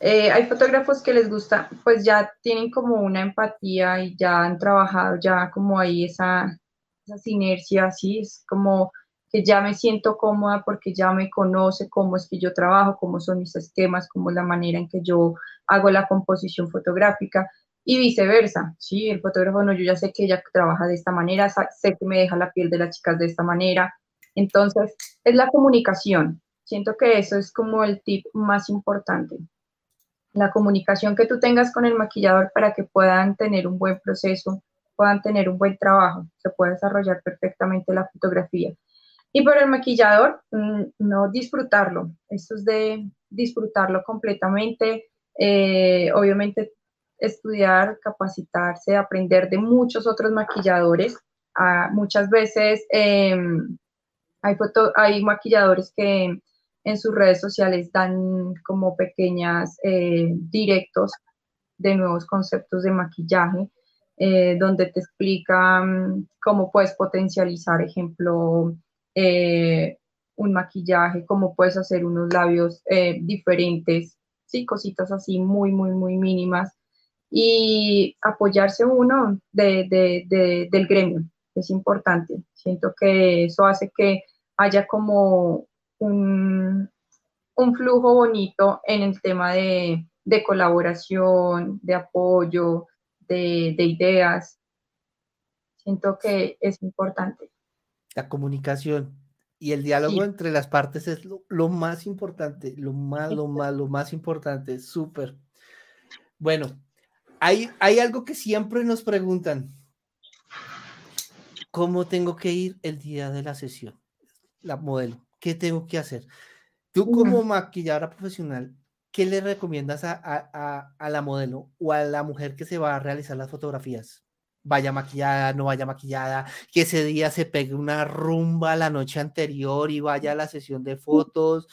Eh, hay fotógrafos que les gusta, pues ya tienen como una empatía y ya han trabajado, ya como ahí esa, esa sinergia, así es como que ya me siento cómoda porque ya me conoce cómo es que yo trabajo, cómo son mis esquemas, cómo es la manera en que yo hago la composición fotográfica y viceversa, ¿sí? El fotógrafo, no, yo ya sé que ella trabaja de esta manera, sé que me deja la piel de las chicas de esta manera. Entonces, es la comunicación. Siento que eso es como el tip más importante. La comunicación que tú tengas con el maquillador para que puedan tener un buen proceso, puedan tener un buen trabajo, se puede desarrollar perfectamente la fotografía. Y para el maquillador, mm, no disfrutarlo. Esto es de disfrutarlo completamente. Eh, obviamente, estudiar, capacitarse, aprender de muchos otros maquilladores. Ah, muchas veces em, hay, hay maquilladores que en sus redes sociales dan como pequeñas eh, directos de nuevos conceptos de maquillaje, eh, donde te explican cómo puedes potencializar, ejemplo, eh, un maquillaje, cómo puedes hacer unos labios eh, diferentes, sí, cositas así muy, muy, muy mínimas. Y apoyarse uno de, del gremio es importante. Siento que eso hace que haya como un, un flujo bonito en el tema de, de colaboración, de apoyo, de, de, ideas. Siento que es importante la comunicación y el diálogo entre las partes es lo, más importante, lo más, lo más, lo más importante, súper. Bueno, hay, hay algo que siempre nos preguntan. ¿Cómo tengo que ir el día de la sesión? La modelo, ¿qué tengo que hacer? Tú como maquilladora profesional, ¿qué le recomiendas a, a, a la modelo o a la mujer que se va a realizar las fotografías? Vaya maquillada, no vaya maquillada, que ese día se pegue una rumba la noche anterior y vaya a la sesión de fotos,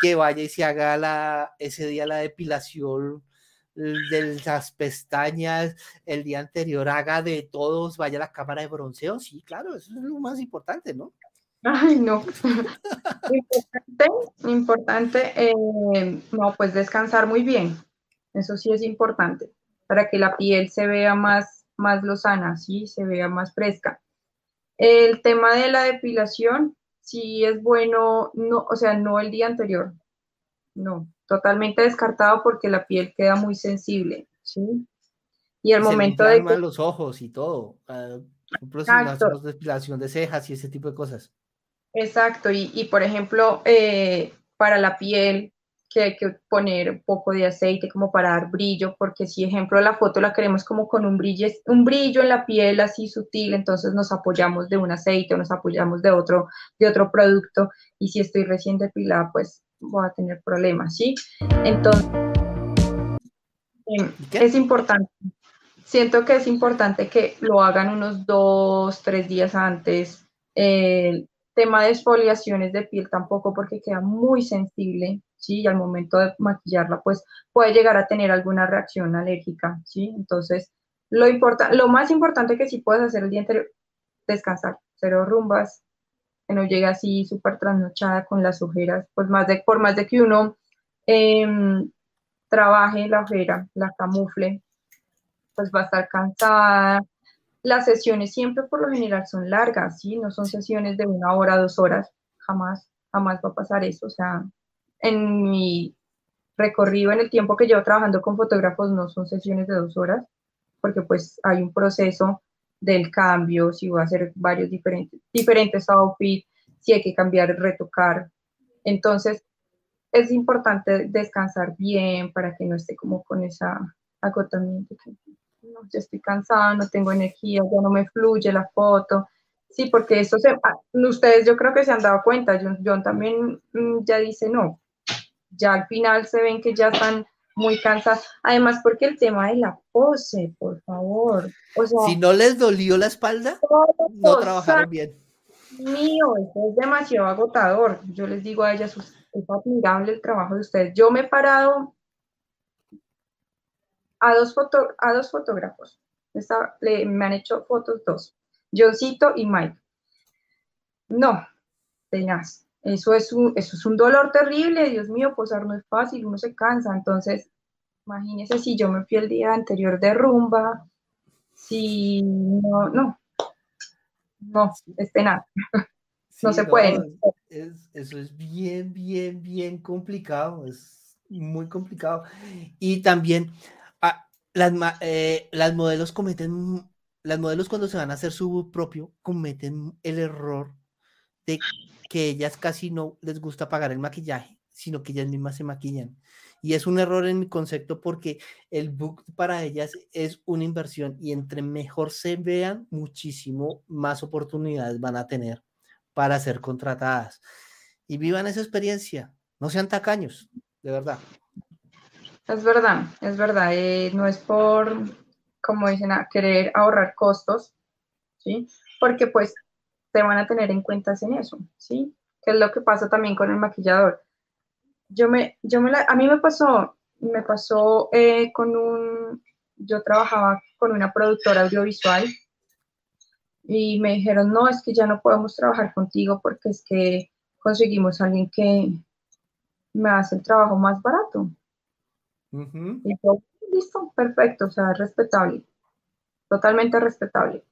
que vaya y se haga la, ese día la depilación de las pestañas, el día anterior haga de todos, vaya a la cámara de bronceo, sí, claro, eso es lo más importante, ¿no? Ay, no. importante, importante, eh, no, pues descansar muy bien, eso sí es importante, para que la piel se vea más más lozana, ¿sí? Se vea más fresca. El tema de la depilación, sí es bueno, no, o sea, no el día anterior, no, totalmente descartado porque la piel queda muy sensible, ¿sí? Y el momento de... Que... los ojos y todo, uh, depilación de cejas y ese tipo de cosas. Exacto, y, y por ejemplo, eh, para la piel, que hay que poner un poco de aceite como para dar brillo, porque si ejemplo la foto la queremos como con un brillo, un brillo en la piel así sutil, entonces nos apoyamos de un aceite o nos apoyamos de otro, de otro producto y si estoy recién depilada pues voy a tener problemas, ¿sí? Entonces em, es importante, siento que es importante que lo hagan unos dos, tres días antes. El tema de exfoliaciones de piel tampoco porque queda muy sensible, ¿sí? Y al momento de maquillarla, pues puede llegar a tener alguna reacción alérgica, ¿sí? Entonces, lo, importa, lo más importante que sí puedes hacer el día anterior, descansar, cero rumbas, que no llegue así súper trasnochada con las ojeras, pues más de, por más de que uno em, trabaje la ojera, la camufle, pues va a estar cansada. Las sesiones siempre por lo general son largas, ¿sí? No son sesiones de una hora, dos horas, jamás, jamás va a pasar eso, o sea, en mi recorrido, en el tiempo que llevo trabajando con fotógrafos, no son sesiones de dos horas, porque pues hay un proceso del cambio, si voy a hacer varios diferentes, diferentes outfits, si hay que cambiar, retocar. Entonces, es importante descansar bien para que no esté como con esa agotamiento. No, ya estoy cansada, no tengo energía, ya no me fluye la foto. Sí, porque eso se, ah, ustedes yo creo que se han dado cuenta, John también mm, ya dice, no, ya al final se ven que ya están muy cansadas. Además, porque el tema de la pose, por favor. si no les dolió la espalda, no trabajaron bien. Mío, eso es demasiado agotador. Yo les digo a ellas, es admirable el trabajo de ustedes. Yo me he parado a dos, foto, a dos fotógrafos. me han hecho fotos dos, Johncito y Mike. No, tenaz. Eso es, un, eso es un dolor terrible, Dios mío, posar no es fácil, uno se cansa. Entonces, imagínese si yo me fui el día anterior de rumba, si no, no, no, este nada. no se puede. eso es bien, bien, bien complicado, es muy complicado. Y también las, eh, las modelos cometen, las modelos cuando se van a hacer su propio, cometen el error de que ellas casi no les gusta pagar el maquillaje, sino que ellas mismas se maquillan. Y es un error en mi concepto porque el book para ellas es una inversión y entre mejor se vean, muchísimo más oportunidades van a tener para ser contratadas. Y vivan esa experiencia, no sean tacaños, de verdad. Es verdad, es verdad. Eh, no es por, como dicen, a querer ahorrar costos, ¿sí? Porque pues te van a tener en cuenta en eso, ¿sí? Que es lo que pasa también con el maquillador. Yo me, yo me a mí me pasó, me pasó eh, con un, yo trabajaba con una productora audiovisual y me dijeron, no, es que ya no podemos trabajar contigo porque es que conseguimos a alguien que me hace el trabajo más barato. Y yo, listo, perfecto, o sea, respetable, totalmente respetable.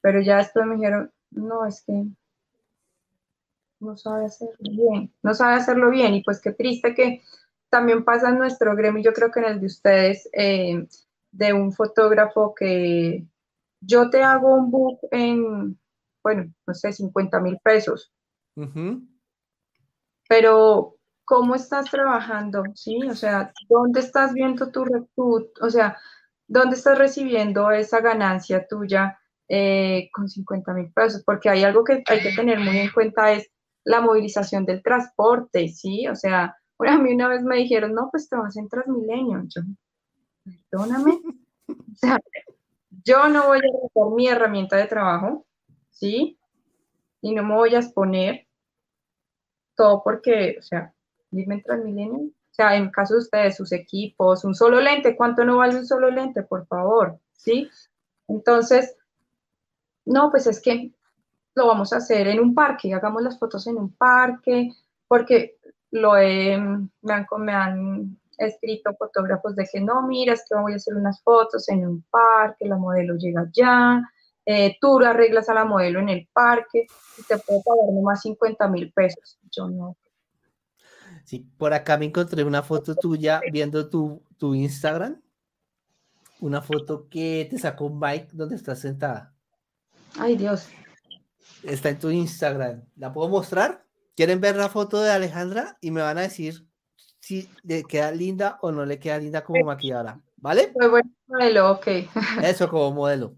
Pero ya después me dijeron, no, es que no sabe hacerlo bien, no sabe hacerlo bien y pues qué triste que también pasa en nuestro gremio, yo creo que en el de ustedes, eh, de un fotógrafo que yo te hago un book en, bueno, no sé, 50 mil pesos. Pero, ¿cómo estás trabajando? ¿Sí? O sea, ¿dónde estás viendo tu, tu, o sea, dónde estás recibiendo esa ganancia tuya? Eh, con 50 mil pesos, porque hay algo que hay que tener muy en cuenta es la movilización del transporte, ¿sí? O sea, a mí una vez me dijeron, no, pues te vas en Transmilenio. Yo, perdóname. O sea, yo no voy a usar mi herramienta de trabajo, ¿sí? Y no me voy a exponer todo porque, o sea, irme en Transmilenio. O sea, en caso de ustedes, sus equipos, un solo lente, ¿cuánto no vale un solo lente? Por favor, ¿sí? Entonces, no, pues es que lo vamos a hacer en un parque, hagamos las fotos en un parque, porque lo he, me, han, me han escrito fotógrafos de que no, mira, es que voy a hacer unas fotos en un parque, la modelo llega allá, eh, tú la arreglas a la modelo en el parque y te puedo pagar nomás 50 mil pesos. Yo no. Sí, por acá me encontré una foto tuya viendo tu, tu Instagram. Una foto que te sacó Mike donde estás sentada. Ay, Dios. Está en tu Instagram. ¿La puedo mostrar? ¿Quieren ver la foto de Alejandra? Y me van a decir si le queda linda o no le queda linda como maquilladora. ¿Vale? Muy buen modelo, ok. Eso como modelo.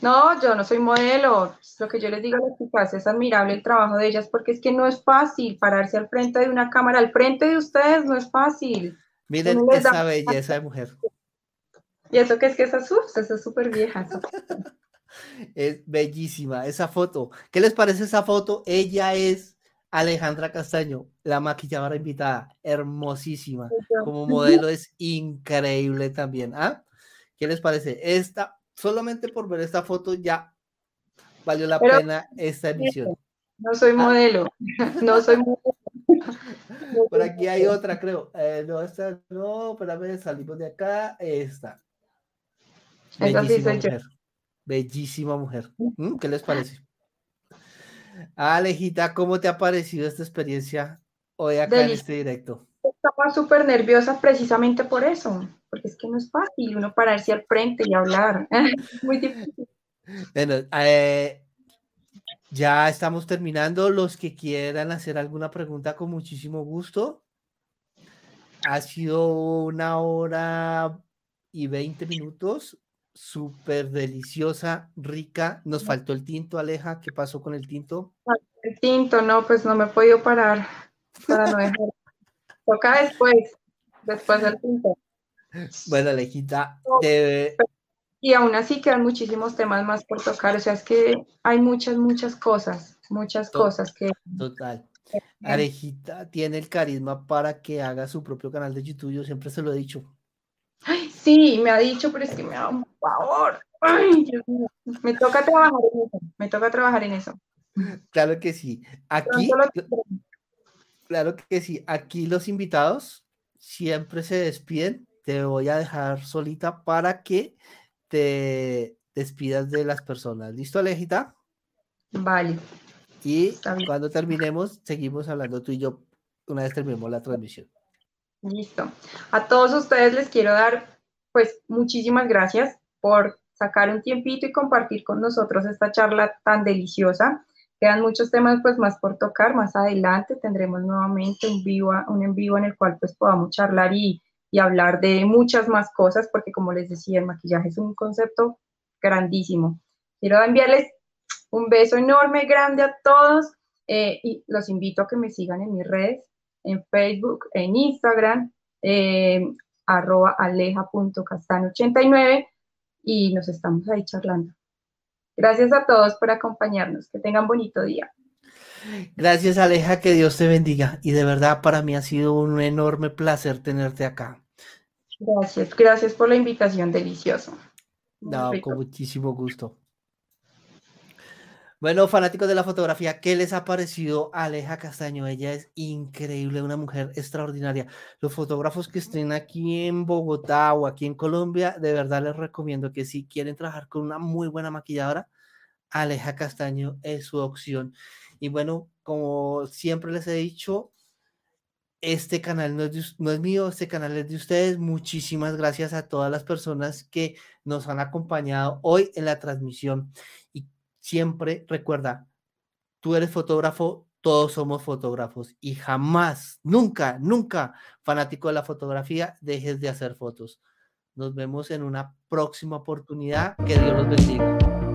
No, yo no soy modelo. Lo que yo les digo a las chicas es admirable el trabajo de ellas porque es que no es fácil pararse al frente de una cámara, al frente de ustedes no es fácil. Miren esa belleza de mujer. Y eso que es que esa es súper vieja. es bellísima esa foto. ¿Qué les parece esa foto? Ella es Alejandra Castaño, la maquilladora invitada, hermosísima. Como modelo es increíble también. ¿Ah? ¿Qué les parece? Esta solamente por ver esta foto ya valió la pena esta emisión. No soy ah. modelo, no soy modelo. Por aquí hay otra, creo. Eh, no, esta no, espérame, salimos de acá. Esta. Bellísima mujer. Bellísima mujer. ¿Mm? ¿Qué les parece? Alejita, ¿cómo te ha parecido esta experiencia hoy acá en este directo? Estaba súper nerviosa precisamente por eso porque es que no es fácil uno pararse al frente y hablar. Muy difícil. Bueno, eh, ya estamos terminando. Los que quieran hacer alguna pregunta, con muchísimo gusto. Ha sido una hora y veinte minutos. Súper deliciosa, rica. Nos faltó el tinto, Aleja. ¿Qué pasó con el tinto? El tinto, no, pues no me he podido parar para no dejar. Toca después, después del tinto. Bueno, Alejita, Y aún así quedan muchísimos temas más por tocar, o sea, es que hay muchas, muchas cosas, muchas cosas que... Total. Alejita tiene el carisma para que haga su propio canal de YouTube, yo siempre se lo he dicho. Ay, sí, me ha dicho, pero es que me da un favor. Ay, Dios mío. Me toca trabajar en eso, me toca trabajar en eso. Claro que sí. Aquí, claro que sí. Aquí los invitados siempre se despiden te voy a dejar solita para que te despidas de las personas. ¿Listo, Alejita? Vale. Y cuando terminemos, seguimos hablando tú y yo una vez terminemos la transmisión. Listo. A todos ustedes les quiero dar, pues, muchísimas gracias por sacar un tiempito y compartir con nosotros esta charla tan deliciosa. Quedan muchos temas, pues, más por tocar. Más adelante tendremos nuevamente un, vivo, un en vivo en el cual, pues, podamos charlar y y hablar de muchas más cosas, porque como les decía, el maquillaje es un concepto grandísimo. Quiero enviarles un beso enorme, grande a todos eh, y los invito a que me sigan en mis redes, en Facebook, en Instagram, eh, arroba aleja.castano89 y nos estamos ahí charlando. Gracias a todos por acompañarnos. Que tengan bonito día. Gracias Aleja, que Dios te bendiga. Y de verdad para mí ha sido un enorme placer tenerte acá. Gracias, gracias por la invitación, delicioso. No, con muchísimo gusto. Bueno, fanáticos de la fotografía, ¿qué les ha parecido Aleja Castaño? Ella es increíble, una mujer extraordinaria. Los fotógrafos que estén aquí en Bogotá o aquí en Colombia, de verdad les recomiendo que si quieren trabajar con una muy buena maquilladora, Aleja Castaño es su opción. Y bueno, como siempre les he dicho, este canal no es, no es mío, este canal es de ustedes. Muchísimas gracias a todas las personas que nos han acompañado hoy en la transmisión. Y siempre recuerda, tú eres fotógrafo, todos somos fotógrafos y jamás, nunca, nunca, fanático de la fotografía, dejes de hacer fotos. Nos vemos en una próxima oportunidad. Que Dios los bendiga.